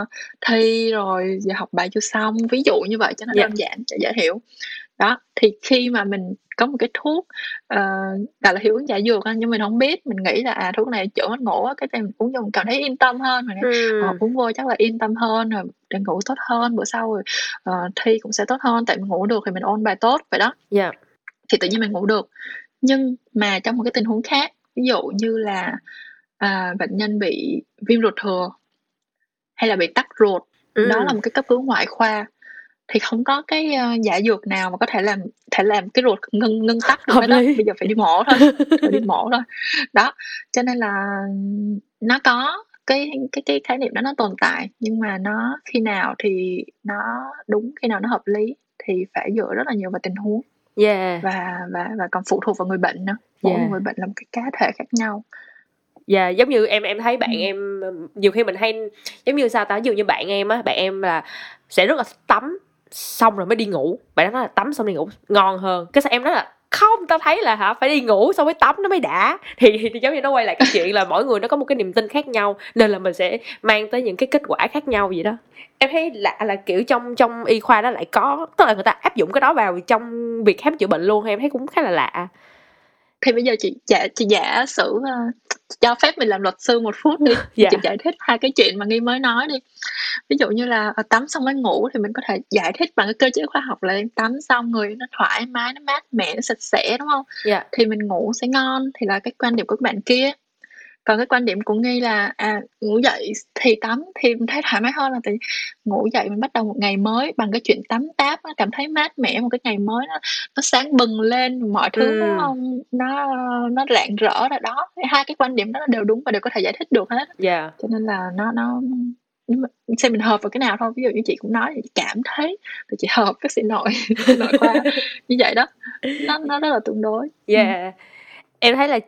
uh, thi rồi giờ học bài chưa xong ví dụ như vậy cho nó yeah. đơn giản cho dễ hiểu đó thì khi mà mình có một cái thuốc uh, gọi là hiệu ứng giả dược nhưng mình không biết mình nghĩ là à thuốc này chữa mất ngủ cái tay mình uống vô mình cảm thấy yên tâm hơn rồi ừ. uh, uống vô chắc là yên tâm hơn rồi để ngủ tốt hơn bữa sau rồi uh, thi cũng sẽ tốt hơn tại mình ngủ được thì mình ôn bài tốt vậy đó yeah. Dạ. thì tự nhiên mình ngủ được nhưng mà trong một cái tình huống khác ví dụ như là à, bệnh nhân bị viêm ruột thừa hay là bị tắc ruột ừ. đó là một cái cấp cứu ngoại khoa thì không có cái uh, giả dược nào mà có thể làm thể làm cái ruột ngưng ngưng tắc được đó bây giờ phải đi mổ thôi phải đi mổ thôi đó cho nên là nó có cái cái cái khái niệm đó nó tồn tại nhưng mà nó khi nào thì nó đúng khi nào nó hợp lý thì phải dựa rất là nhiều vào tình huống yeah. và và và còn phụ thuộc vào người bệnh nữa mỗi yeah. người bệnh là một cái cá thể khác nhau dạ yeah, giống như em em thấy bạn ừ. em nhiều khi mình hay giống như sao ta dụ như bạn em á bạn em là sẽ rất là tắm xong rồi mới đi ngủ. Bạn đó nói là tắm xong đi ngủ ngon hơn. Cái sao em nói là không tao thấy là hả phải đi ngủ xong mới tắm nó mới đã. Thì, thì, thì giống như nó quay lại cái chuyện là mỗi người nó có một cái niềm tin khác nhau nên là mình sẽ mang tới những cái kết quả khác nhau vậy đó. Em thấy lạ là kiểu trong trong y khoa đó lại có tức là người ta áp dụng cái đó vào trong việc khám chữa bệnh luôn em thấy cũng khá là lạ. Thì bây giờ chị giả chị giả sử ờ, cho phép mình làm luật sư một phút đi dạ. chị giải thích hai cái chuyện mà nghi mới nói đi ví dụ như là uh, tắm xong mới ngủ thì mình có thể giải thích bằng cái cơ chế khoa học là em tắm xong người nó thoải mái nó mát mẻ nó sạch sẽ đúng không dạ. thì mình ngủ sẽ ngon thì là cái quan điểm của các bạn kia còn cái quan điểm của nghi là à ngủ dậy thì tắm thì mình thấy thoải mái hơn là tại ngủ dậy mình bắt đầu một ngày mới bằng cái chuyện tắm táp nó cảm thấy mát mẻ một cái ngày mới nó nó sáng bừng lên mọi thứ ừ. nó nó nó rạng rỡ là đó hai cái quan điểm đó đều đúng và đều có thể giải thích được hết yeah. Dạ. cho nên là nó nó xem mình hợp vào cái nào thôi ví dụ như chị cũng nói chị cảm thấy thì chị hợp bác sĩ nội nội khoa như vậy đó nó nó rất là tương đối yeah ừ. em thấy là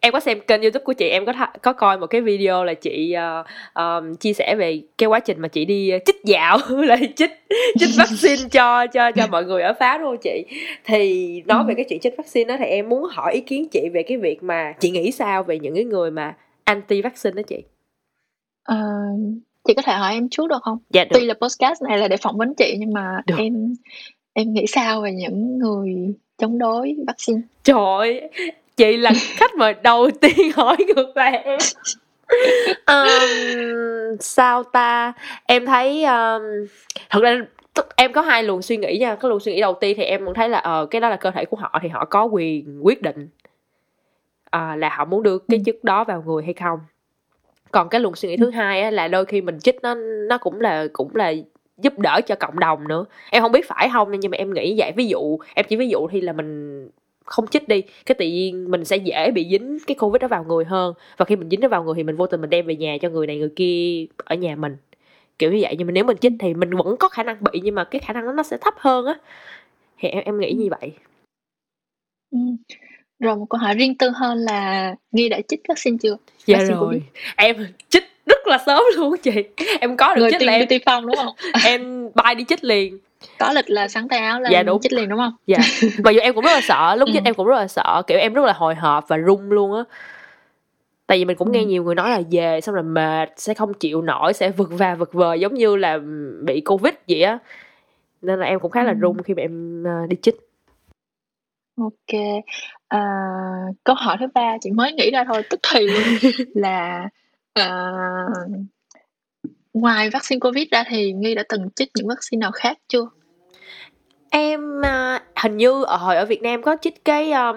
em có xem kênh youtube của chị em có th- có coi một cái video là chị uh, um, chia sẻ về cái quá trình mà chị đi chích dạo là chích chích vaccine cho cho cho mọi người ở pháp đúng không chị? Thì nói về cái chuyện chích vaccine đó thì em muốn hỏi ý kiến chị về cái việc mà chị nghĩ sao về những cái người mà anti vaccine đó chị? Uh, chị có thể hỏi em chút được không? Dạ được. tuy là podcast này là để phỏng vấn chị nhưng mà được. em em nghĩ sao về những người chống đối vaccine? Trời ơi chị là khách mời đầu tiên hỏi ngược lại em. Um, sao ta? Em thấy um, thật ra em có hai luồng suy nghĩ nha. Cái luồng suy nghĩ đầu tiên thì em cũng thấy là uh, cái đó là cơ thể của họ thì họ có quyền quyết định uh, là họ muốn đưa cái ừ. chất đó vào người hay không. Còn cái luồng suy nghĩ thứ ừ. hai á, là đôi khi mình chích nó nó cũng là cũng là giúp đỡ cho cộng đồng nữa. Em không biết phải không nhưng mà em nghĩ vậy. Ví dụ em chỉ ví dụ thì là mình không chích đi cái tự nhiên mình sẽ dễ bị dính cái covid đó vào người hơn. Và khi mình dính nó vào người thì mình vô tình mình đem về nhà cho người này người kia ở nhà mình. Kiểu như vậy nhưng mà nếu mình chích thì mình vẫn có khả năng bị nhưng mà cái khả năng đó nó sẽ thấp hơn á. Thì em em nghĩ như vậy. Ừ. rồi một câu hỏi riêng tư hơn là nghi đã chích vaccine chưa? Dạ vaccine rồi. Em chích rất là sớm luôn chị. Em có được người chích là em phong đúng không? em bay đi chích liền có lịch là sáng tay áo lên Dạ, đúng. chích liền đúng không dạ mặc dù em cũng rất là sợ lúc Ừ. chích em cũng rất là sợ kiểu em rất là hồi hộp và run luôn á tại vì mình cũng nghe Ừ. nhiều người nói là về xong rồi mệt sẽ không chịu nổi sẽ vực va vực vờ giống như là bị covid vậy á nên là em cũng khá là Ừ. run khi mà em ờ, đi chích ok à, câu hỏi thứ ba chị mới nghĩ ra thôi tức thì luôn là à, ngoài vaccine covid ra thì nghi đã từng chích những vaccine nào khác chưa? Em à, hình như ở hồi ở Việt Nam có chích cái um,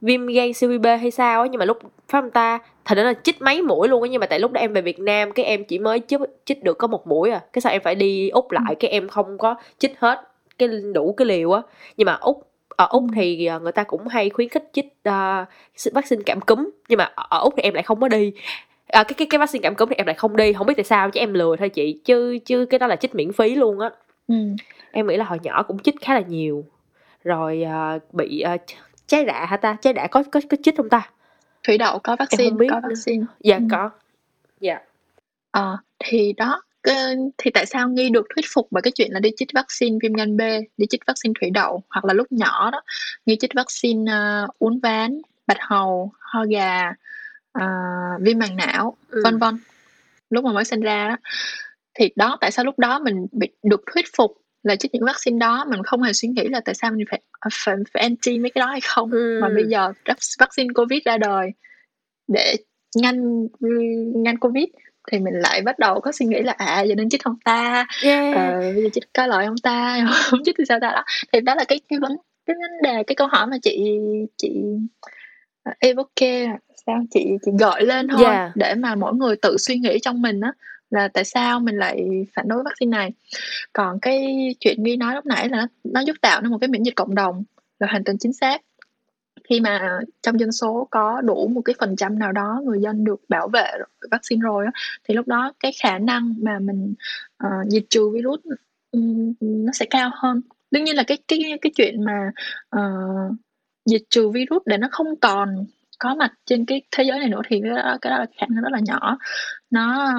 viêm gan siêu B hay sao á nhưng mà lúc phải không ta? Thật ra là chích mấy mũi luôn á nhưng mà tại lúc đó em về Việt Nam cái em chỉ mới chích chích được có một mũi à. Cái sao em phải đi úc lại cái em không có chích hết cái đủ cái liều á. Nhưng mà úc ở úc thì à, người ta cũng hay khuyến khích chích uh, vaccine cảm cúm nhưng mà ở úc thì em lại không có đi à, cái cái cái vaccine cảm cúm thì em lại không đi không biết tại sao chứ em lừa thôi chị. Chứ chứ cái đó là chích miễn phí luôn á. Ừ. em nghĩ là hồi nhỏ cũng chích khá là nhiều. Rồi à, bị à, ch- trái rạ hả ta? Trái rạ có có có chích không ta? Thủy đậu có vaccine biết có nữa. vaccine. Dạ Ừ. có. Dạ. Ờ, thì đó thì tại sao nghi được thuyết phục bởi cái chuyện là đi chích vaccine viêm gan B đi chích vaccine thủy đậu hoặc là lúc nhỏ đó nghi chích vaccine uh, uốn ván bạch hầu ho gà à, viêm màng não Ừ. vân vân lúc mà mới sinh ra đó thì đó tại sao lúc đó mình bị được thuyết phục là chích những vaccine đó mình không hề suy nghĩ là tại sao mình phải phải, phải anti mấy cái đó hay không Ừ. mà bây giờ vac- vaccine covid ra đời để ngăn ngăn covid thì mình lại bắt đầu có suy nghĩ là à giờ nên chích không ta yeah. ờ, bây giờ chích có lợi không ta không chích thì sao ta đó thì đó là cái cái vấn cái vấn đề cái câu hỏi mà chị chị uh, evoke sao chị chị gợi lên thôi Yeah. để mà mỗi người tự suy nghĩ trong mình á là tại sao mình lại phản đối vaccine này. Còn cái chuyện nghi nói lúc nãy là nó, nó giúp tạo nên một cái miễn dịch cộng đồng là hoàn toàn chính xác. Khi mà trong dân số có đủ một cái phần trăm nào đó người dân được bảo vệ vaccine rồi á, thì lúc đó cái khả năng mà mình ờ, diệt trừ virus ừm, nó sẽ cao hơn. Đương nhiên là cái cái cái chuyện mà ờ, diệt trừ virus để nó không còn có mặt trên cái thế giới này nữa thì cái đó, cái đó là khả năng rất là nhỏ. Nó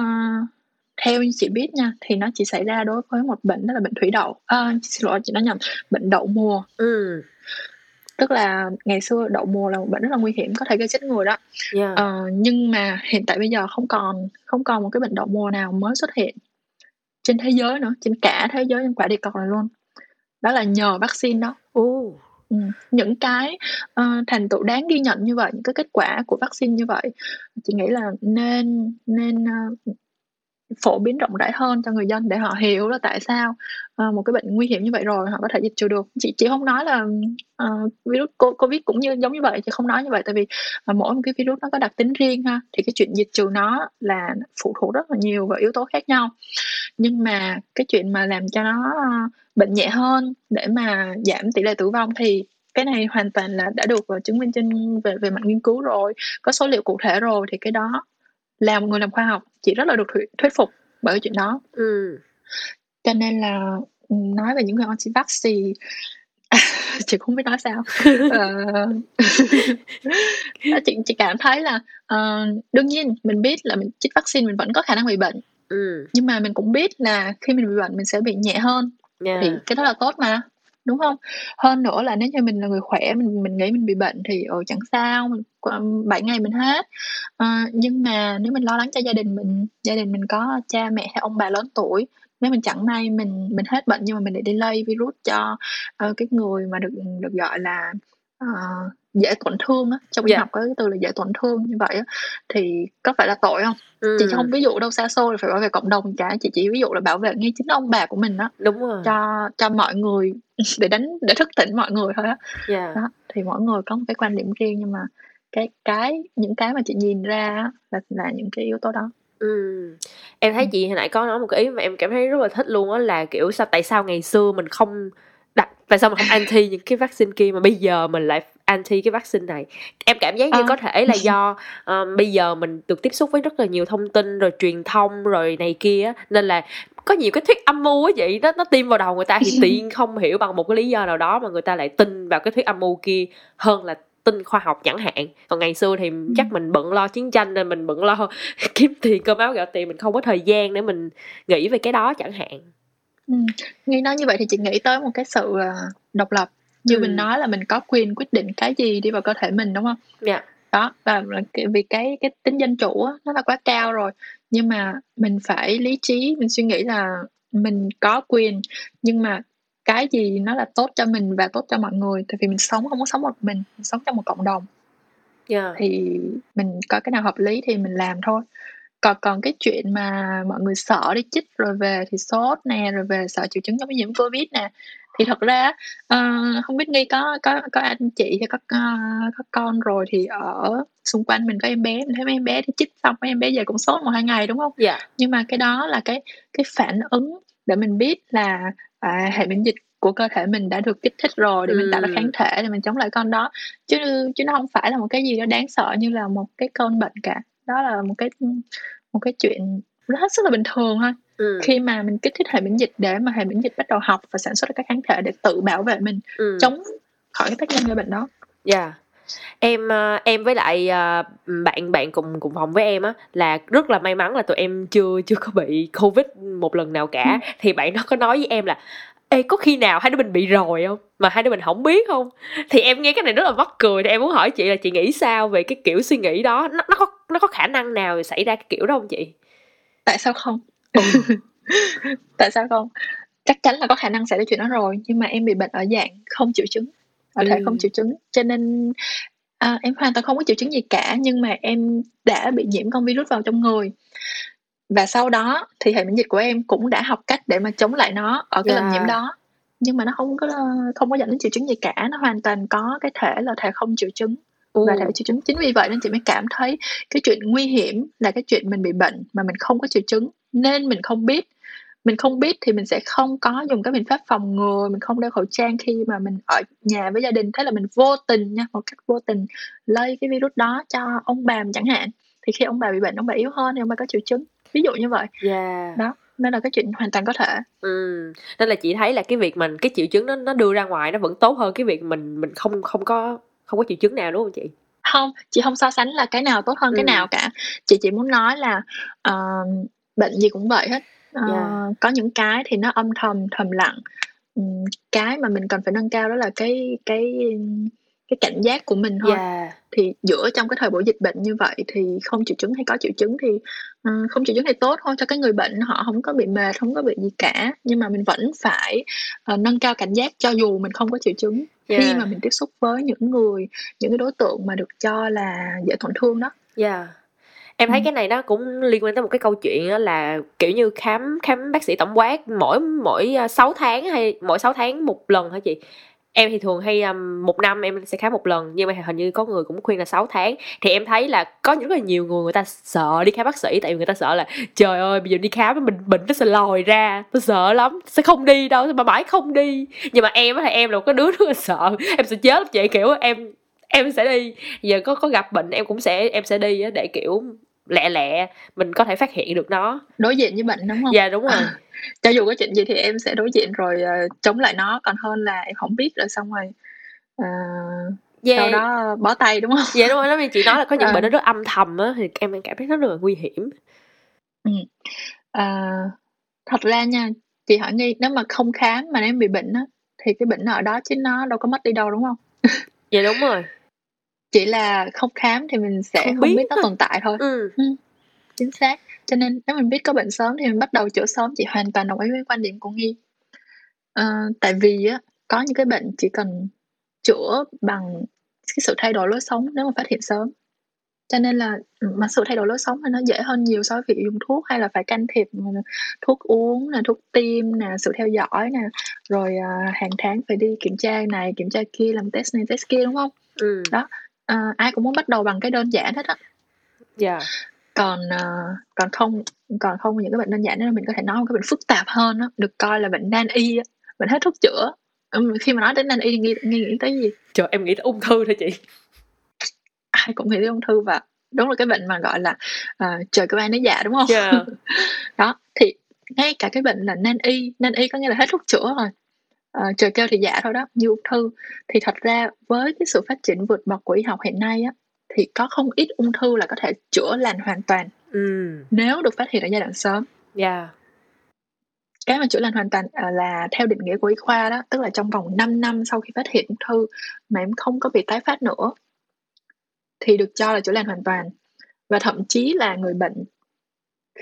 theo như chị biết nha thì nó chỉ xảy ra đối với một bệnh đó là bệnh thủy đậu. À, xin lỗi chị nói nhầm bệnh đậu mùa. Ừ. Tức là ngày xưa đậu mùa là một bệnh rất là nguy hiểm có thể gây chết người đó. Yeah. Ờ, nhưng mà hiện tại bây giờ không còn không còn một cái bệnh đậu mùa nào mới xuất hiện trên thế giới nữa trên cả thế giới trên quả địa cầu này luôn. Đó là nhờ vaccine đó. Ồ ừ. những cái uh, thành tựu đáng ghi nhận như vậy những cái kết quả của vaccine như vậy chị nghĩ là nên nên uh, phổ biến rộng rãi hơn cho người dân để họ hiểu là tại sao uh, một cái bệnh nguy hiểm như vậy rồi họ có thể diệt trừ được chị chị không nói là uh, virus covid cũng như giống như vậy chị không nói như vậy tại vì uh, mỗi một cái virus nó có đặc tính riêng ha thì cái chuyện diệt trừ nó là phụ thuộc rất là nhiều vào yếu tố khác nhau nhưng mà cái chuyện mà làm cho nó uh, bệnh nhẹ hơn để mà giảm tỷ lệ tử vong thì cái này hoàn toàn là đã được ờ, chứng minh trên về về mặt nghiên cứu rồi. Có số liệu cụ thể rồi thì cái đó là một người làm khoa học chị rất là được thuyết, thuyết phục bởi chuyện đó. Ừ. Cho nên là ừ, nói về những người anti vax thì chị không biết nói sao. Ờ, chị chị cảm thấy là ờ, đương nhiên mình biết là mình chích vaccine mình vẫn có khả năng bị bệnh. Ừ. Nhưng mà mình cũng biết là khi mình bị bệnh mình sẽ bị nhẹ hơn yeah. thì cái đó là tốt mà đúng không hơn nữa là nếu như mình là người khỏe mình mình nghĩ mình bị bệnh thì ừ, chẳng sao mình bảy ngày mình hết à, nhưng mà nếu mình lo lắng cho gia đình mình gia đình mình có cha mẹ hay ông bà lớn tuổi nếu mình chẳng may mình mình hết bệnh nhưng mà mình lại đi lây virus cho ờ, cái người mà được được gọi là ờ, dễ tổn thương á trong y Dạ. học có cái từ là dễ tổn thương như vậy á thì có phải là tội không ừ. chị không ví dụ đâu xa xôi là phải bảo vệ cộng đồng cả chị chỉ ví dụ là bảo vệ ngay chính ông bà của mình đó đúng rồi cho cho mọi người để đánh để thức tỉnh mọi người thôi á yeah. đó thì mỗi người có một cái quan điểm riêng nhưng mà cái cái những cái mà chị nhìn ra là là những cái yếu tố đó Ừ. Em thấy Ừ. chị hồi nãy có nói một cái ý mà em cảm thấy rất là thích luôn á là kiểu sao tại sao ngày xưa mình không đặt tại sao mình không anti những cái vaccine kia mà bây giờ mình lại anti cái vaccine này. Em cảm giác như Ờ. có thể là do um, bây giờ mình được tiếp xúc với rất là nhiều thông tin rồi truyền thông rồi này kia nên là có nhiều cái thuyết âm mưu á vậy đó nó tiêm vào đầu người ta thì tự nhiên không hiểu bằng một cái lý do nào đó mà người ta lại tin vào cái thuyết âm mưu kia hơn là tin khoa học chẳng hạn. Còn ngày xưa thì chắc mình bận lo chiến tranh nên mình bận lo kiếm tiền cơm áo gạo tiền mình không có thời gian để mình nghĩ về cái đó chẳng hạn Ừm, nghe nói như vậy thì chị nghĩ tới một cái sự, ờ, độc lập, như mình Ừm. nói là mình có quyền quyết định cái gì đi vào cơ thể mình, đúng hông? Dạ. Đó, và vì cái cái tính dân chủ nó là quá cao rồi, nhưng mà mình phải lý trí, mình suy nghĩ là mình có quyền, nhưng mà cái gì nó là tốt cho mình và tốt cho mọi người, tại vì mình sống hông có sống một mình, mình sống trong một cộng đồng. Yeah. Thì mình coi cái nào hợp lý thì mình làm thôi. Còn còn cái chuyện mà mọi người sợ đi chích rồi về thì sốt nè, rồi về sợ triệu chứng giống như nhiễm Covid nè, thì thật ra á, ờ, hông biết Nghi có có có anh chị hay có c có con rồi thì ở xung quanh mình có em bé, mình thấy mấy em bé đi chích xong mấy em bé về cũng sốt 1-2 ngày, đúng hông? Dạ. Nhưng mà cái đó là cái cái phản ứng để mình biết là, à, hệ miễn dịch của cơ thể mình đã được kích thích rồi để mình tạo ra kháng Ừm. thể để mình chống lại con đó, chứ chứ nó hông phải là một cái gì đó đáng sợ như là một cái cơn bệnh cả. Đó là một cái, một cái chuyện nó hết sức là bình thường thôi. Ừm. Khi mà mình kích thích hệ miễn dịch để mà hệ miễn dịch bắt đầu học và sản xuất ra các kháng thể để tự bảo vệ mình Ừm. chống khỏi cái tác nhân gây bệnh đó. Yeah. Em, ơ, em với lại, ờ, bạn bạn cùng cùng phòng với em á, là rất là may mắn là tụi em chưa chưa có bị Covid một lần nào cả. Ừm. Thì bạn đó có nói với em là "Ê, có khi nào hai đứa mình bị rồi hông? Mà hai đứa mình hổng biết hông?" Thì em nghe cái này rất là mắc cười, thì em muốn hỏi chị là chị nghĩ sao về cái kiểu suy nghĩ đó? Nó nó có nó có khả năng nào xảy ra cái kiểu đó hông chị? Tại sao không? Ừ. Tại sao không? Chắc chắn là có khả năng xảy ra chuyện đó rồi, nhưng mà em bị bệnh ở dạng không triệu chứng, ở thể không Ừm. triệu chứng, cho nên, à, em hoàn toàn không có triệu chứng gì cả, nhưng mà em đã bị nhiễm con virus vào trong người. Và sau đó thì hệ miễn dịch của em cũng đã học cách để mà chống lại nó ở cái lần nhiễm Yeah. đó, nhưng mà nó không có không có dẫn đến triệu chứng gì cả, nó hoàn toàn có cái thể là thể không triệu chứng và thể Ồ. triệu chứng. Chính vì vậy nên chị mới cảm thấy cái chuyện nguy hiểm là cái chuyện mình bị bệnh mà mình không có triệu chứng, nên mình không biết. Mình không biết thì mình sẽ không có dùng các biện pháp phòng ngừa, mình không đeo khẩu trang khi mà mình ở nhà với gia đình, thế là mình vô tình nha, một cách vô tình lây cái virus đó cho ông bà mình chẳng hạn. Thì khi ông bà bị bệnh, ông bà yếu hơn thì ông bà có triệu chứng, ví dụ như vậy. Yeah. Đó, nên là cái chuyện hoàn toàn có thể. Ừm, nên là chị thấy là cái việc mình cái triệu chứng nó nó đưa ra ngoài nó vẫn tốt hơn cái việc mình mình không không có không có triệu chứng nào, đúng hông chị? Hông, chị hông so sánh là cái nào tốt hơn cái Ừm. nào cả. Chị chỉ muốn nói là, ờ, bệnh gì cũng vậy hết, ờ, Yeah. có những cái thì nó âm thầm, thầm lặng. Ừm, cái mà mình cần phải nâng cao đó là cái cái, cái cảnh giác của mình thôi. Yeah. Thì giữa trong cái thời buổi dịch bệnh như vậy thì không triệu chứng hay có triệu chứng thì, ờ, không triệu chứng thì tốt thôi cho cái người bệnh họ hổng có bị mệt, hông có bị gì cả, nhưng mà mình vẫn phải, ờ, nâng cao cảnh giác cho dù mình không có triệu chứng khi Yeah. mà mình tiếp xúc với những người, những cái đối tượng mà được cho là dễ tổn thương đó. Yeah. Em thấy Ừm. cái này nó cũng liên quan tới một cái câu chuyện là, kiểu như, khám khám bác sĩ tổng quát mỗi mỗi, a, 6 tháng hay mỗi 6 tháng một lần hả chị? Em thì thường hay, ờm, 1 năm em sẽ khám một lần, nhưng mà hình như có người cũng khuyên là 6 tháng. Thì em thấy là có rất là nhiều người người ta sợ đi khám bác sĩ, tại vì người ta sợ là "Trời ơi, bây giờ đi khám mình bệnh nó sẽ lòi ra, tui sợ lắm, sẽ không đi đâu, mà mãi không đi." Nhưng mà em á thì em là một cái đứa rất là sợ, em sợ chết chị, kiểu, em em sẽ đi, giờ có có gặp bệnh em cũng sẽ em sẽ đi á để, kiểu, lẹ lẹ mình có thể phát hiện được nó. Đối diện với bệnh, đúng hông? Yeah, đúng rồi. cho dù có chuyện gì thì em sẽ đối diện rồi, ờ, chống lại nó, còn hơn là em hổng biết rồi xong rồi, ờ, sau Yeah. đó bó tay, đúng hông? Dạ, đúng rồi, như chị nói là có những Ờ. bệnh nó rất âm thầm á, thì em cảm thấy nó rất là nguy hiểm. Ừm, ờ, thật ra nha, chị hỏi Nghi, nếu mà không khám mà em bị bệnh á, thì cái bệnh nó ở đó chứ nó đâu có mất đi đâu, đúng hông? Dạ, đúng rồi. Chỉ là không khám thì mình sẽ Không không biết biết nó tồn tại thôi. Ừm. Ừm, chính xác. Cho nên nếu mình biết có bệnh sớm thì mình bắt đầu chữa sớm, chị hoàn toàn đồng ý với quan điểm của Nghi. Ờ, tại vì á, có những cái bệnh chỉ cần chữa bằng cái sự thay đổi lối sống nếu mà phát hiện sớm. Cho nên là, ừm, mà sự thay đổi lối sống thì nó dễ hơn nhiều so với việc dùng thuốc hay là phải can thiệp, ờ, thuốc uống nè, thuốc tiêm nè, sự theo dõi nè, rồi, à, hàng tháng phải đi kiểm tra này, kiểm tra kia, làm test này, test kia, đúng hông? Ừm. Đó, ờ, ai cũng muốn bắt đầu bằng cái đơn giản hết á. Yeah. Còn, ờ, còn không còn không những cái bệnh đơn giản đó mình có thể nói một cái bệnh phức tạp hơn á, được coi là bệnh nan y bệnh hết thuốc chữa. Khi mà nói đến nan y Nghi nghĩ tới gì? Trời, em nghĩ tới ung thư thôi chị. Ai cũng nghĩ tới ung thư và đúng là cái bệnh mà, gọi là, ờ, trời kêu ai nấy dạ, đúng hông? Yeah. Đó, thì ngay cả cái bệnh là nan y, nan y có nghĩa là hết thuốc chữa rồi, ờ, trời kêu thì dạ thôi đó, như ung thư. Thì thật ra với cái sự phát triển vượt bậc của y học hiện nay á, thì có không ít ung thư là có thể chữa lành hoàn toàn Ừm. nếu được phát hiện ở giai đoạn sớm. Yeah. cái mà chữa lành hoàn toàn à, là theo định nghĩa của y khoa đó tức là trong vòng 5 năm sau khi phát hiện ung thư mà em không có bị tái phát nữa thì được cho là chữa lành hoàn toàn và thậm chí là người bệnh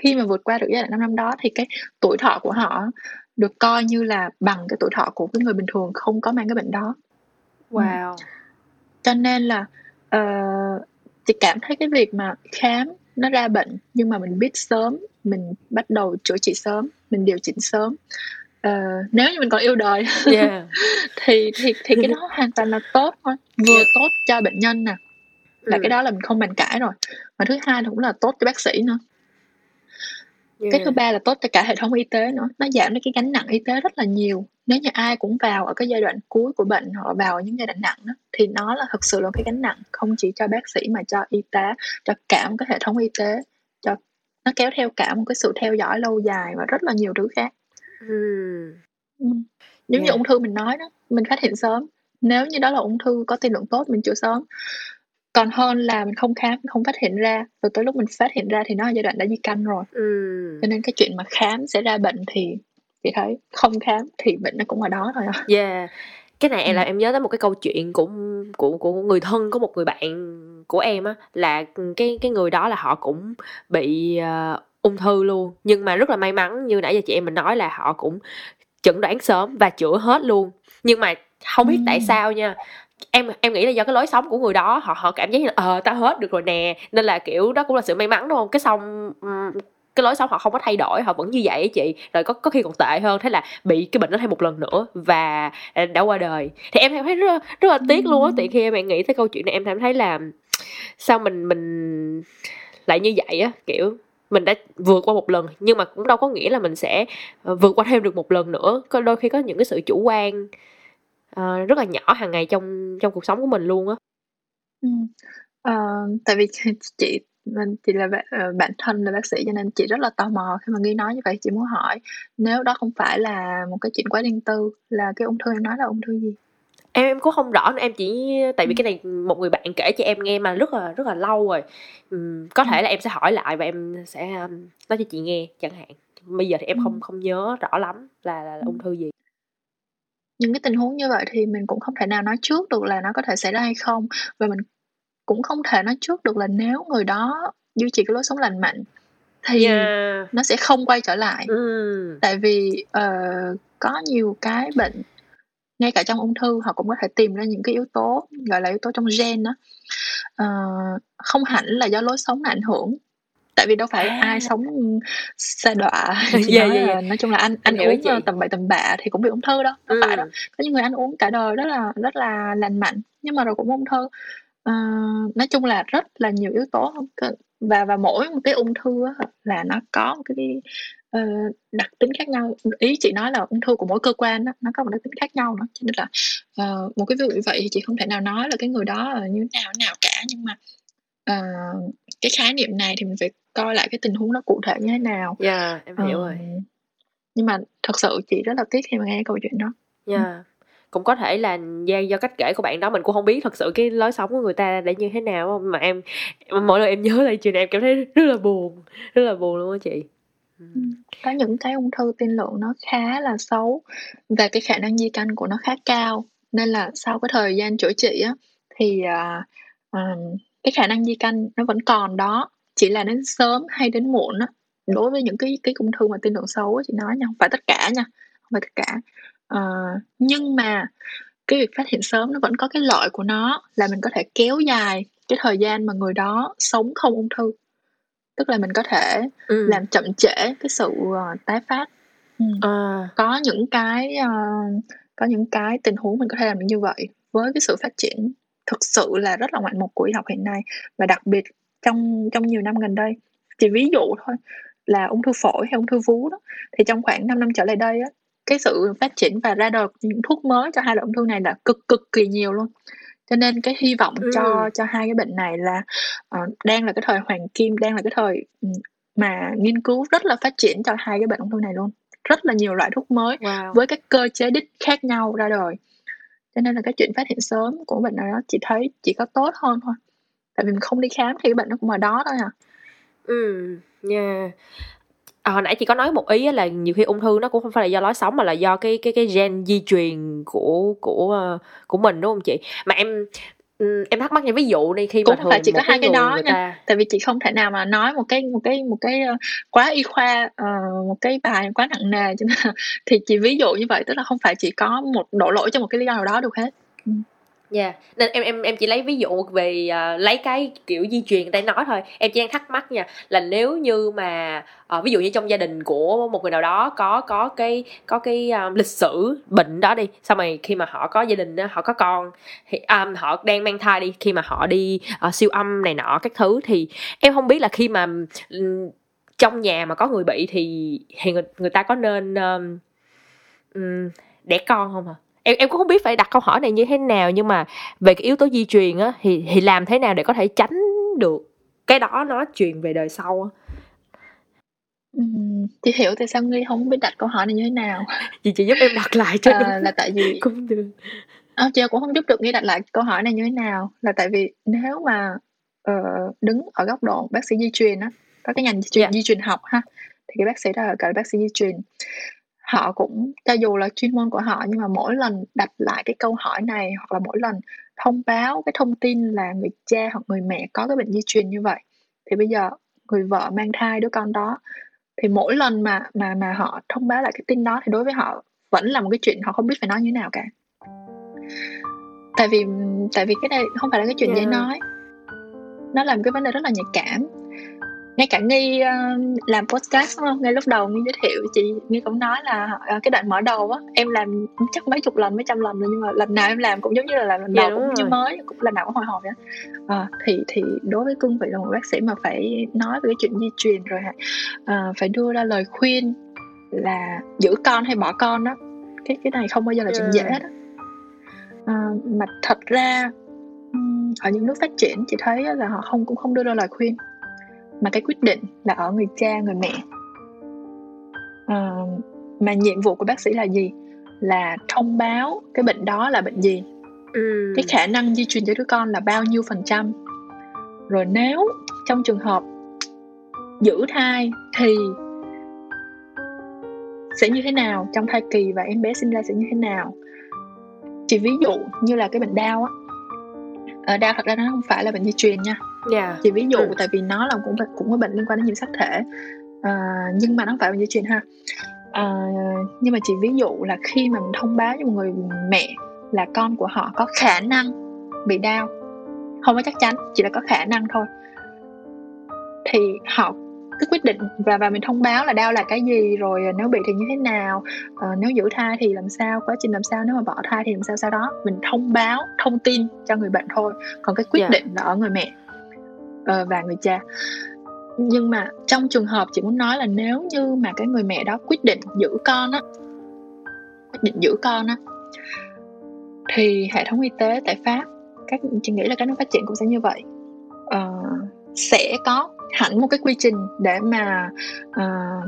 khi mà vượt qua được giai đoạn 5 năm đó thì cái tuổi thọ của họ được coi như là bằng cái tuổi thọ của cái người bình thường không có mang cái bệnh đó wow cho nên là uh, chị cảm thấy cái việc mà khám nó ra bệnh nhưng mà mình biết sớm mình bắt đầu chữa trị sớm mình điều chỉnh sớm uh, nếu như mình còn yêu đời yeah. thì thì thì cái đó hoàn toàn là tốt thôi vừa yeah. tốt cho bệnh nhân nè là ừ. cái đó là mình không bàn cãi rồi mà thứ hai là cũng là tốt cho bác sĩ nữa yeah. cái thứ ba là tốt cho cả hệ thống y tế nữa nó giảm được cái gánh nặng y tế rất là nhiều nếu như ai cũng vào ở cái giai đoạn cuối của bệnh hoặc vào những giai đoạn nặng đó, thì nó là thực sự là cái gánh nặng không chỉ cho bác sĩ mà cho y tá cho cả một cái hệ thống y tế cho nó kéo theo cả một cái sự theo dõi lâu dài và rất là nhiều thứ khác mm. Ừ. giống yeah. như ung thư mình nói đó mình phát hiện sớm nếu như đó là ung thư có tiên lượng tốt mình chữa sớm còn hơn là mình không khám không phát hiện ra rồi tới lúc mình phát hiện ra thì nó là giai đoạn đã di căn rồi ừ. cho nên cái chuyện mà khám sẽ ra bệnh thì chị thấy không khám thì bệnh nó cũng ở đó thôi à. yeah cái này ừ. là em nhớ tới một cái câu chuyện của của của người thân của một người bạn của em á là cái cái người đó là họ cũng bị uh, ung thư luôn nhưng mà rất là may mắn như nãy giờ chị em mình nói là họ cũng chẩn đoán sớm và chữa hết luôn nhưng mà không biết ừ. tại sao nha em em nghĩ là do cái lối sống của người đó họ họ cảm giác như là ờ tao hết được rồi nè. Nên là kiểu đó cũng là sự may mắn đúng không? Cái xong cái lối sống họ không có thay đổi họ vẫn như vậy chị. Rồi có có khi còn tệ hơn thế là bị cái bệnh đó thêm một lần nữa và à, đã qua đời. Thì em thấy rất rất là tiếc luôn á. Tại khi em nghĩ tới câu chuyện này em cảm thấy là sao mình mình lại như vậy á kiểu mình đã vượt qua một lần. Nhưng mà cũng đâu có nghĩa là mình sẽ ờ, vượt qua thêm được một lần nữa. Có đôi khi có những cái sự chủ quan uh, rất là nhỏ hàng ngày trong trong cuộc sống của mình luôn á. Ừ. uh, tại vì chị mình chị là bạn, uh, bản thân là bác sĩ cho nên chị rất là tò mò khi mà nghi nói như vậy. Chị muốn hỏi nếu đó không phải là một cái chuyện quá riêng tư là cái ung thư em nói là ung thư gì? Em em cũng không rõ nữa em chỉ tại vì cái này một người bạn kể cho em nghe mà rất là rất là lâu rồi. Uhm, có thể là em sẽ hỏi lại và em sẽ um, nói cho chị nghe chẳng hạn. Bây giờ thì em không không nhớ rõ lắm là, là, là ung thư gì những cái tình huống như vậy thì mình cũng không thể nào nói trước được là nó có thể xảy ra hay không và mình cũng không thể nói trước được là nếu người đó duy trì cái lối sống lành mạnh thì yeah. nó sẽ không quay trở lại mm. tại vì uh, có nhiều cái bệnh ngay cả trong ung thư họ cũng có thể tìm ra những cái yếu tố gọi là yếu tố trong gen đó uh, không hẳn là do lối sống ảnh hưởng tại vì đâu phải à. ai sống xa đọa yeah, nói, yeah, yeah. nói chung là anh anh uống ờ, tầm bậy tầm bạ thì cũng bị ung thư đó ừ. phải đó. Có những người ăn uống cả đời rất là rất là lành mạnh nhưng mà rồi cũng ung thư. Uh, nói chung là rất là nhiều yếu tố và và mỗi một cái ung thư là nó có một cái uh, đặc tính khác nhau. Ý chị nói là ung thư của mỗi cơ quan đó, nó có một đặc tính khác nhau nữa. Cho nên là uh, một cái ví dụ như vậy thì chị không thể nào nói là cái người đó là như nào nào cả. Nhưng mà uh, cái khái niệm này thì mình phải coi lại cái tình huống nó cụ thể như thế nào. Dạ yeah, em hiểu uh, rồi. nhưng mà thật sự chị rất là tiếc khi mà nghe câu chuyện đó. Dạ yeah. cũng có thể là do, do cách kể của bạn đó mình cũng không biết thật sự cái lối sống của người ta để như thế nào mà em mỗi lần em nhớ lại chuyện này em cảm thấy rất là buồn rất là buồn luôn á chị. Có những cái ung thư tiên lượng nó khá là xấu và cái khả năng di căn của nó khá cao. Nên là sau cái thời gian chữa trị á thì uh, um, cái khả năng di căn nó vẫn còn đó chỉ là đến sớm hay đến muộn á đối với những cái cái ung thư mà tiên lượng xấu chị nói nha không phải tất cả nha không phải tất cả uh, nhưng mà cái việc phát hiện sớm nó vẫn có cái lợi của nó là mình có thể kéo dài cái thời gian mà người đó sống không ung thư tức là mình có thể ừ. làm chậm trễ cái sự uh, tái phát ừ. à. có những cái uh, có những cái tình huống mình có thể làm được như vậy với cái sự phát triển thực sự là rất là ngoạn mục của y học hiện nay và đặc biệt trong trong nhiều năm gần đây chỉ ví dụ thôi là ung thư phổi hay ung thư vú đó thì trong khoảng 5 năm trở lại đây á cái sự phát triển và ra đời những thuốc mới cho hai loại ung thư này là cực cực kỳ nhiều luôn cho nên cái hy vọng ừ. cho cho hai cái bệnh này là uh, đang là cái thời hoàng kim đang là cái thời um, mà nghiên cứu rất là phát triển cho hai cái bệnh ung thư này luôn rất là nhiều loại thuốc mới wow. với các cơ chế đích khác nhau ra đời cho nên là cái chuyện phát hiện sớm của bệnh nào đó chị thấy chỉ có tốt hơn thôi. Tại vì mình không đi khám thì cái bệnh nó cũng ở đó thôi à. Ừ yeah à, hồi nãy chị có nói một ý là nhiều khi ung thư nó cũng không phải là do lối sống mà là do cái cái cái gen di truyền của của ờ, của mình đúng không chị? Mà em em thắc mắc như ví dụ đi khi cũng mà không phải chỉ có hai cái đó nha ta... tại vì chị không thể nào mà nói một cái một cái một cái uh, quá y khoa uh, một cái bài quá nặng nề cho nên thì chị ví dụ như vậy tức là không phải chỉ có một đổ lỗi cho một cái lý do nào đó được hết ừ. Dạ, yeah. nên em em em chỉ lấy ví dụ về uh, lấy cái kiểu di truyền người ta nói thôi. Em chỉ đang thắc mắc nha là nếu như mà uh, ví dụ như trong gia đình của một người nào đó có có cái có cái um, lịch sử bệnh đó đi, sau này khi mà họ có gia đình họ có con thì um, họ đang mang thai đi, khi mà họ đi uh, siêu âm này nọ các thứ thì em không biết là khi mà um, trong nhà mà có người bị thì thì người, người ta có nên um, um, đẻ con không hả? Em em cũng không biết phải đặt câu hỏi này như thế nào nhưng mà về cái yếu tố di truyền á thì thì làm thế nào để có thể tránh được cái đó nó truyền về đời sau á chị hiểu tại sao nghi không biết đặt câu hỏi này như thế nào chị chỉ giúp em đặt lại cho à, là tại vì cũng được à, chị cũng không giúp được nghi đặt lại câu hỏi này như thế nào là tại vì nếu mà uh, đứng ở góc độ bác sĩ di truyền á có cái ngành di truyền, yeah. Dạ. di truyền học ha thì cái bác sĩ đó là gọi bác sĩ di truyền họ cũng cho dù là chuyên môn của họ nhưng mà mỗi lần đặt lại cái câu hỏi này hoặc là mỗi lần thông báo cái thông tin là người cha hoặc người mẹ có cái bệnh di truyền như vậy thì bây giờ người vợ mang thai đứa con đó thì mỗi lần mà mà mà họ thông báo lại cái tin đó thì đối với họ vẫn là một cái chuyện họ không biết phải nói như thế nào cả. Tại vì tại vì cái này không phải là cái chuyện yeah. dễ nói. Nó làm cái vấn đề rất là nhạy cảm ngay cả nghi uh, làm podcast đúng không? Ngay lúc đầu nghi giới thiệu chị nghi cũng nói là uh, cái đoạn mở đầu á em làm chắc mấy chục lần mấy trăm lần rồi nhưng mà lần nào em làm cũng giống như là làm lần dạ, đầu cũng như mới cũng lần nào cũng hồi hộp vậy uh, thì thì đối với cương vị là một bác sĩ mà phải nói về cái chuyện di truyền rồi uh, phải đưa ra lời khuyên là giữ con hay bỏ con đó cái cái này không bao giờ là chuyện dễ hết uh, mà thật ra ở những nước phát triển chị thấy là họ không cũng không đưa ra lời khuyên mà cái quyết định là ở người cha người mẹ. À, mà nhiệm vụ của bác sĩ là gì? Là thông báo cái bệnh đó là bệnh gì? Ừ. cái khả năng di truyền cho đứa con là bao nhiêu phần trăm? Rồi nếu trong trường hợp giữ thai thì sẽ như thế nào? Trong thai kỳ và em bé sinh ra sẽ như thế nào? Chỉ ví dụ như là cái bệnh đau á ở đau thật ra nó không phải là bệnh di truyền nha yeah. Dạ. chỉ ví dụ ừ. tại vì nó là cũng cũng có bệnh liên quan đến nhiễm sắc thể à, nhưng mà nó không phải bệnh di truyền ha à, nhưng mà chỉ ví dụ là khi mà mình thông báo cho một người mẹ là con của họ có khả năng bị đau không có chắc chắn chỉ là có khả năng thôi thì họ cứ quyết định và và mình thông báo là đau là cái gì rồi nếu bị thì như thế nào à, nếu giữ thai thì làm sao quá trình làm sao nếu mà bỏ thai thì làm sao sau đó mình thông báo thông tin cho người bệnh thôi còn cái quyết yeah. Dạ. định là ở người mẹ uh, và người cha nhưng mà trong trường hợp chị muốn nói là nếu như mà cái người mẹ đó quyết định giữ con á quyết định giữ con á thì hệ thống y tế tại pháp các chị nghĩ là các nước phát triển cũng sẽ như vậy uh, sẽ có hẳn một cái quy trình để mà uh,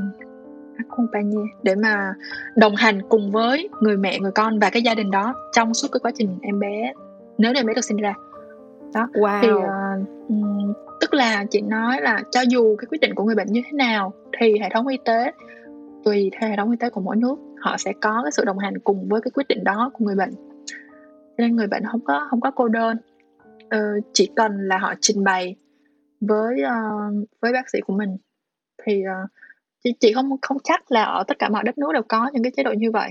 để mà đồng hành cùng với người mẹ người con và cái gia đình đó trong suốt cái quá trình em bé nếu em bé được sinh ra. Đó wow. thì uh, tức là chị nói là cho dù cái quyết định của người bệnh như thế nào thì hệ thống y tế tùy theo hệ thống y tế của mỗi nước họ sẽ có cái sự đồng hành cùng với cái quyết định đó của người bệnh. Cho nên người bệnh không có không có cô đơn. Ờ, chỉ cần là họ trình bày với uh, với bác sĩ của mình. Thì uh, chị, chị không không chắc là ở tất cả mọi đất nước đều có những cái chế độ như vậy.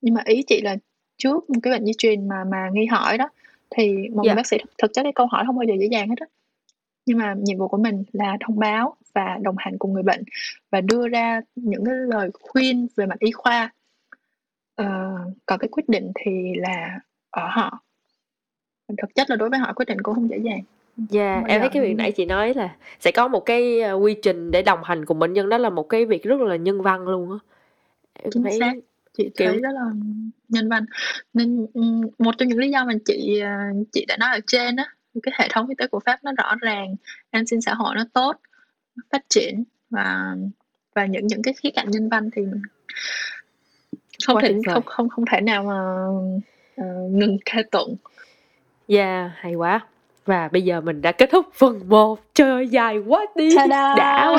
Nhưng mà ý chị là trước một cái bệnh di truyền mà mà nghi hỏi đó thì một yeah. Dạ. bác sĩ thực chất cái câu hỏi không bao giờ dễ dàng hết á. Nhưng mà nhiệm vụ của mình là thông báo và đồng hành cùng người bệnh và đưa ra những cái lời khuyên về mặt y khoa. Uh, còn cái quyết định thì là ở họ. Thực chất là đối với họ quyết định cũng không dễ dàng Dạ, yeah, em thấy cái việc nãy chị nói là sẽ có một cái ờ, quy trình để đồng hành cùng bệnh nhân đó là một cái việc rất là nhân văn luôn á. Chính thấy xác. Chị kiểu... thấy rất là nhân văn. Nên một trong những lý do mà chị ờ, chị đã nói ở trên á, cái hệ thống y tế của Pháp nó rõ ràng, an sinh xã hội nó tốt, nó phát triển và và những những cái khía cạnh nhân văn thì không thể không không không thể nào mà uh, ngừng ca tụng. Dạ, yeah, hay quá. Và bây giờ mình đã kết thúc phần 1 Trời ơi dài quá đi. Đã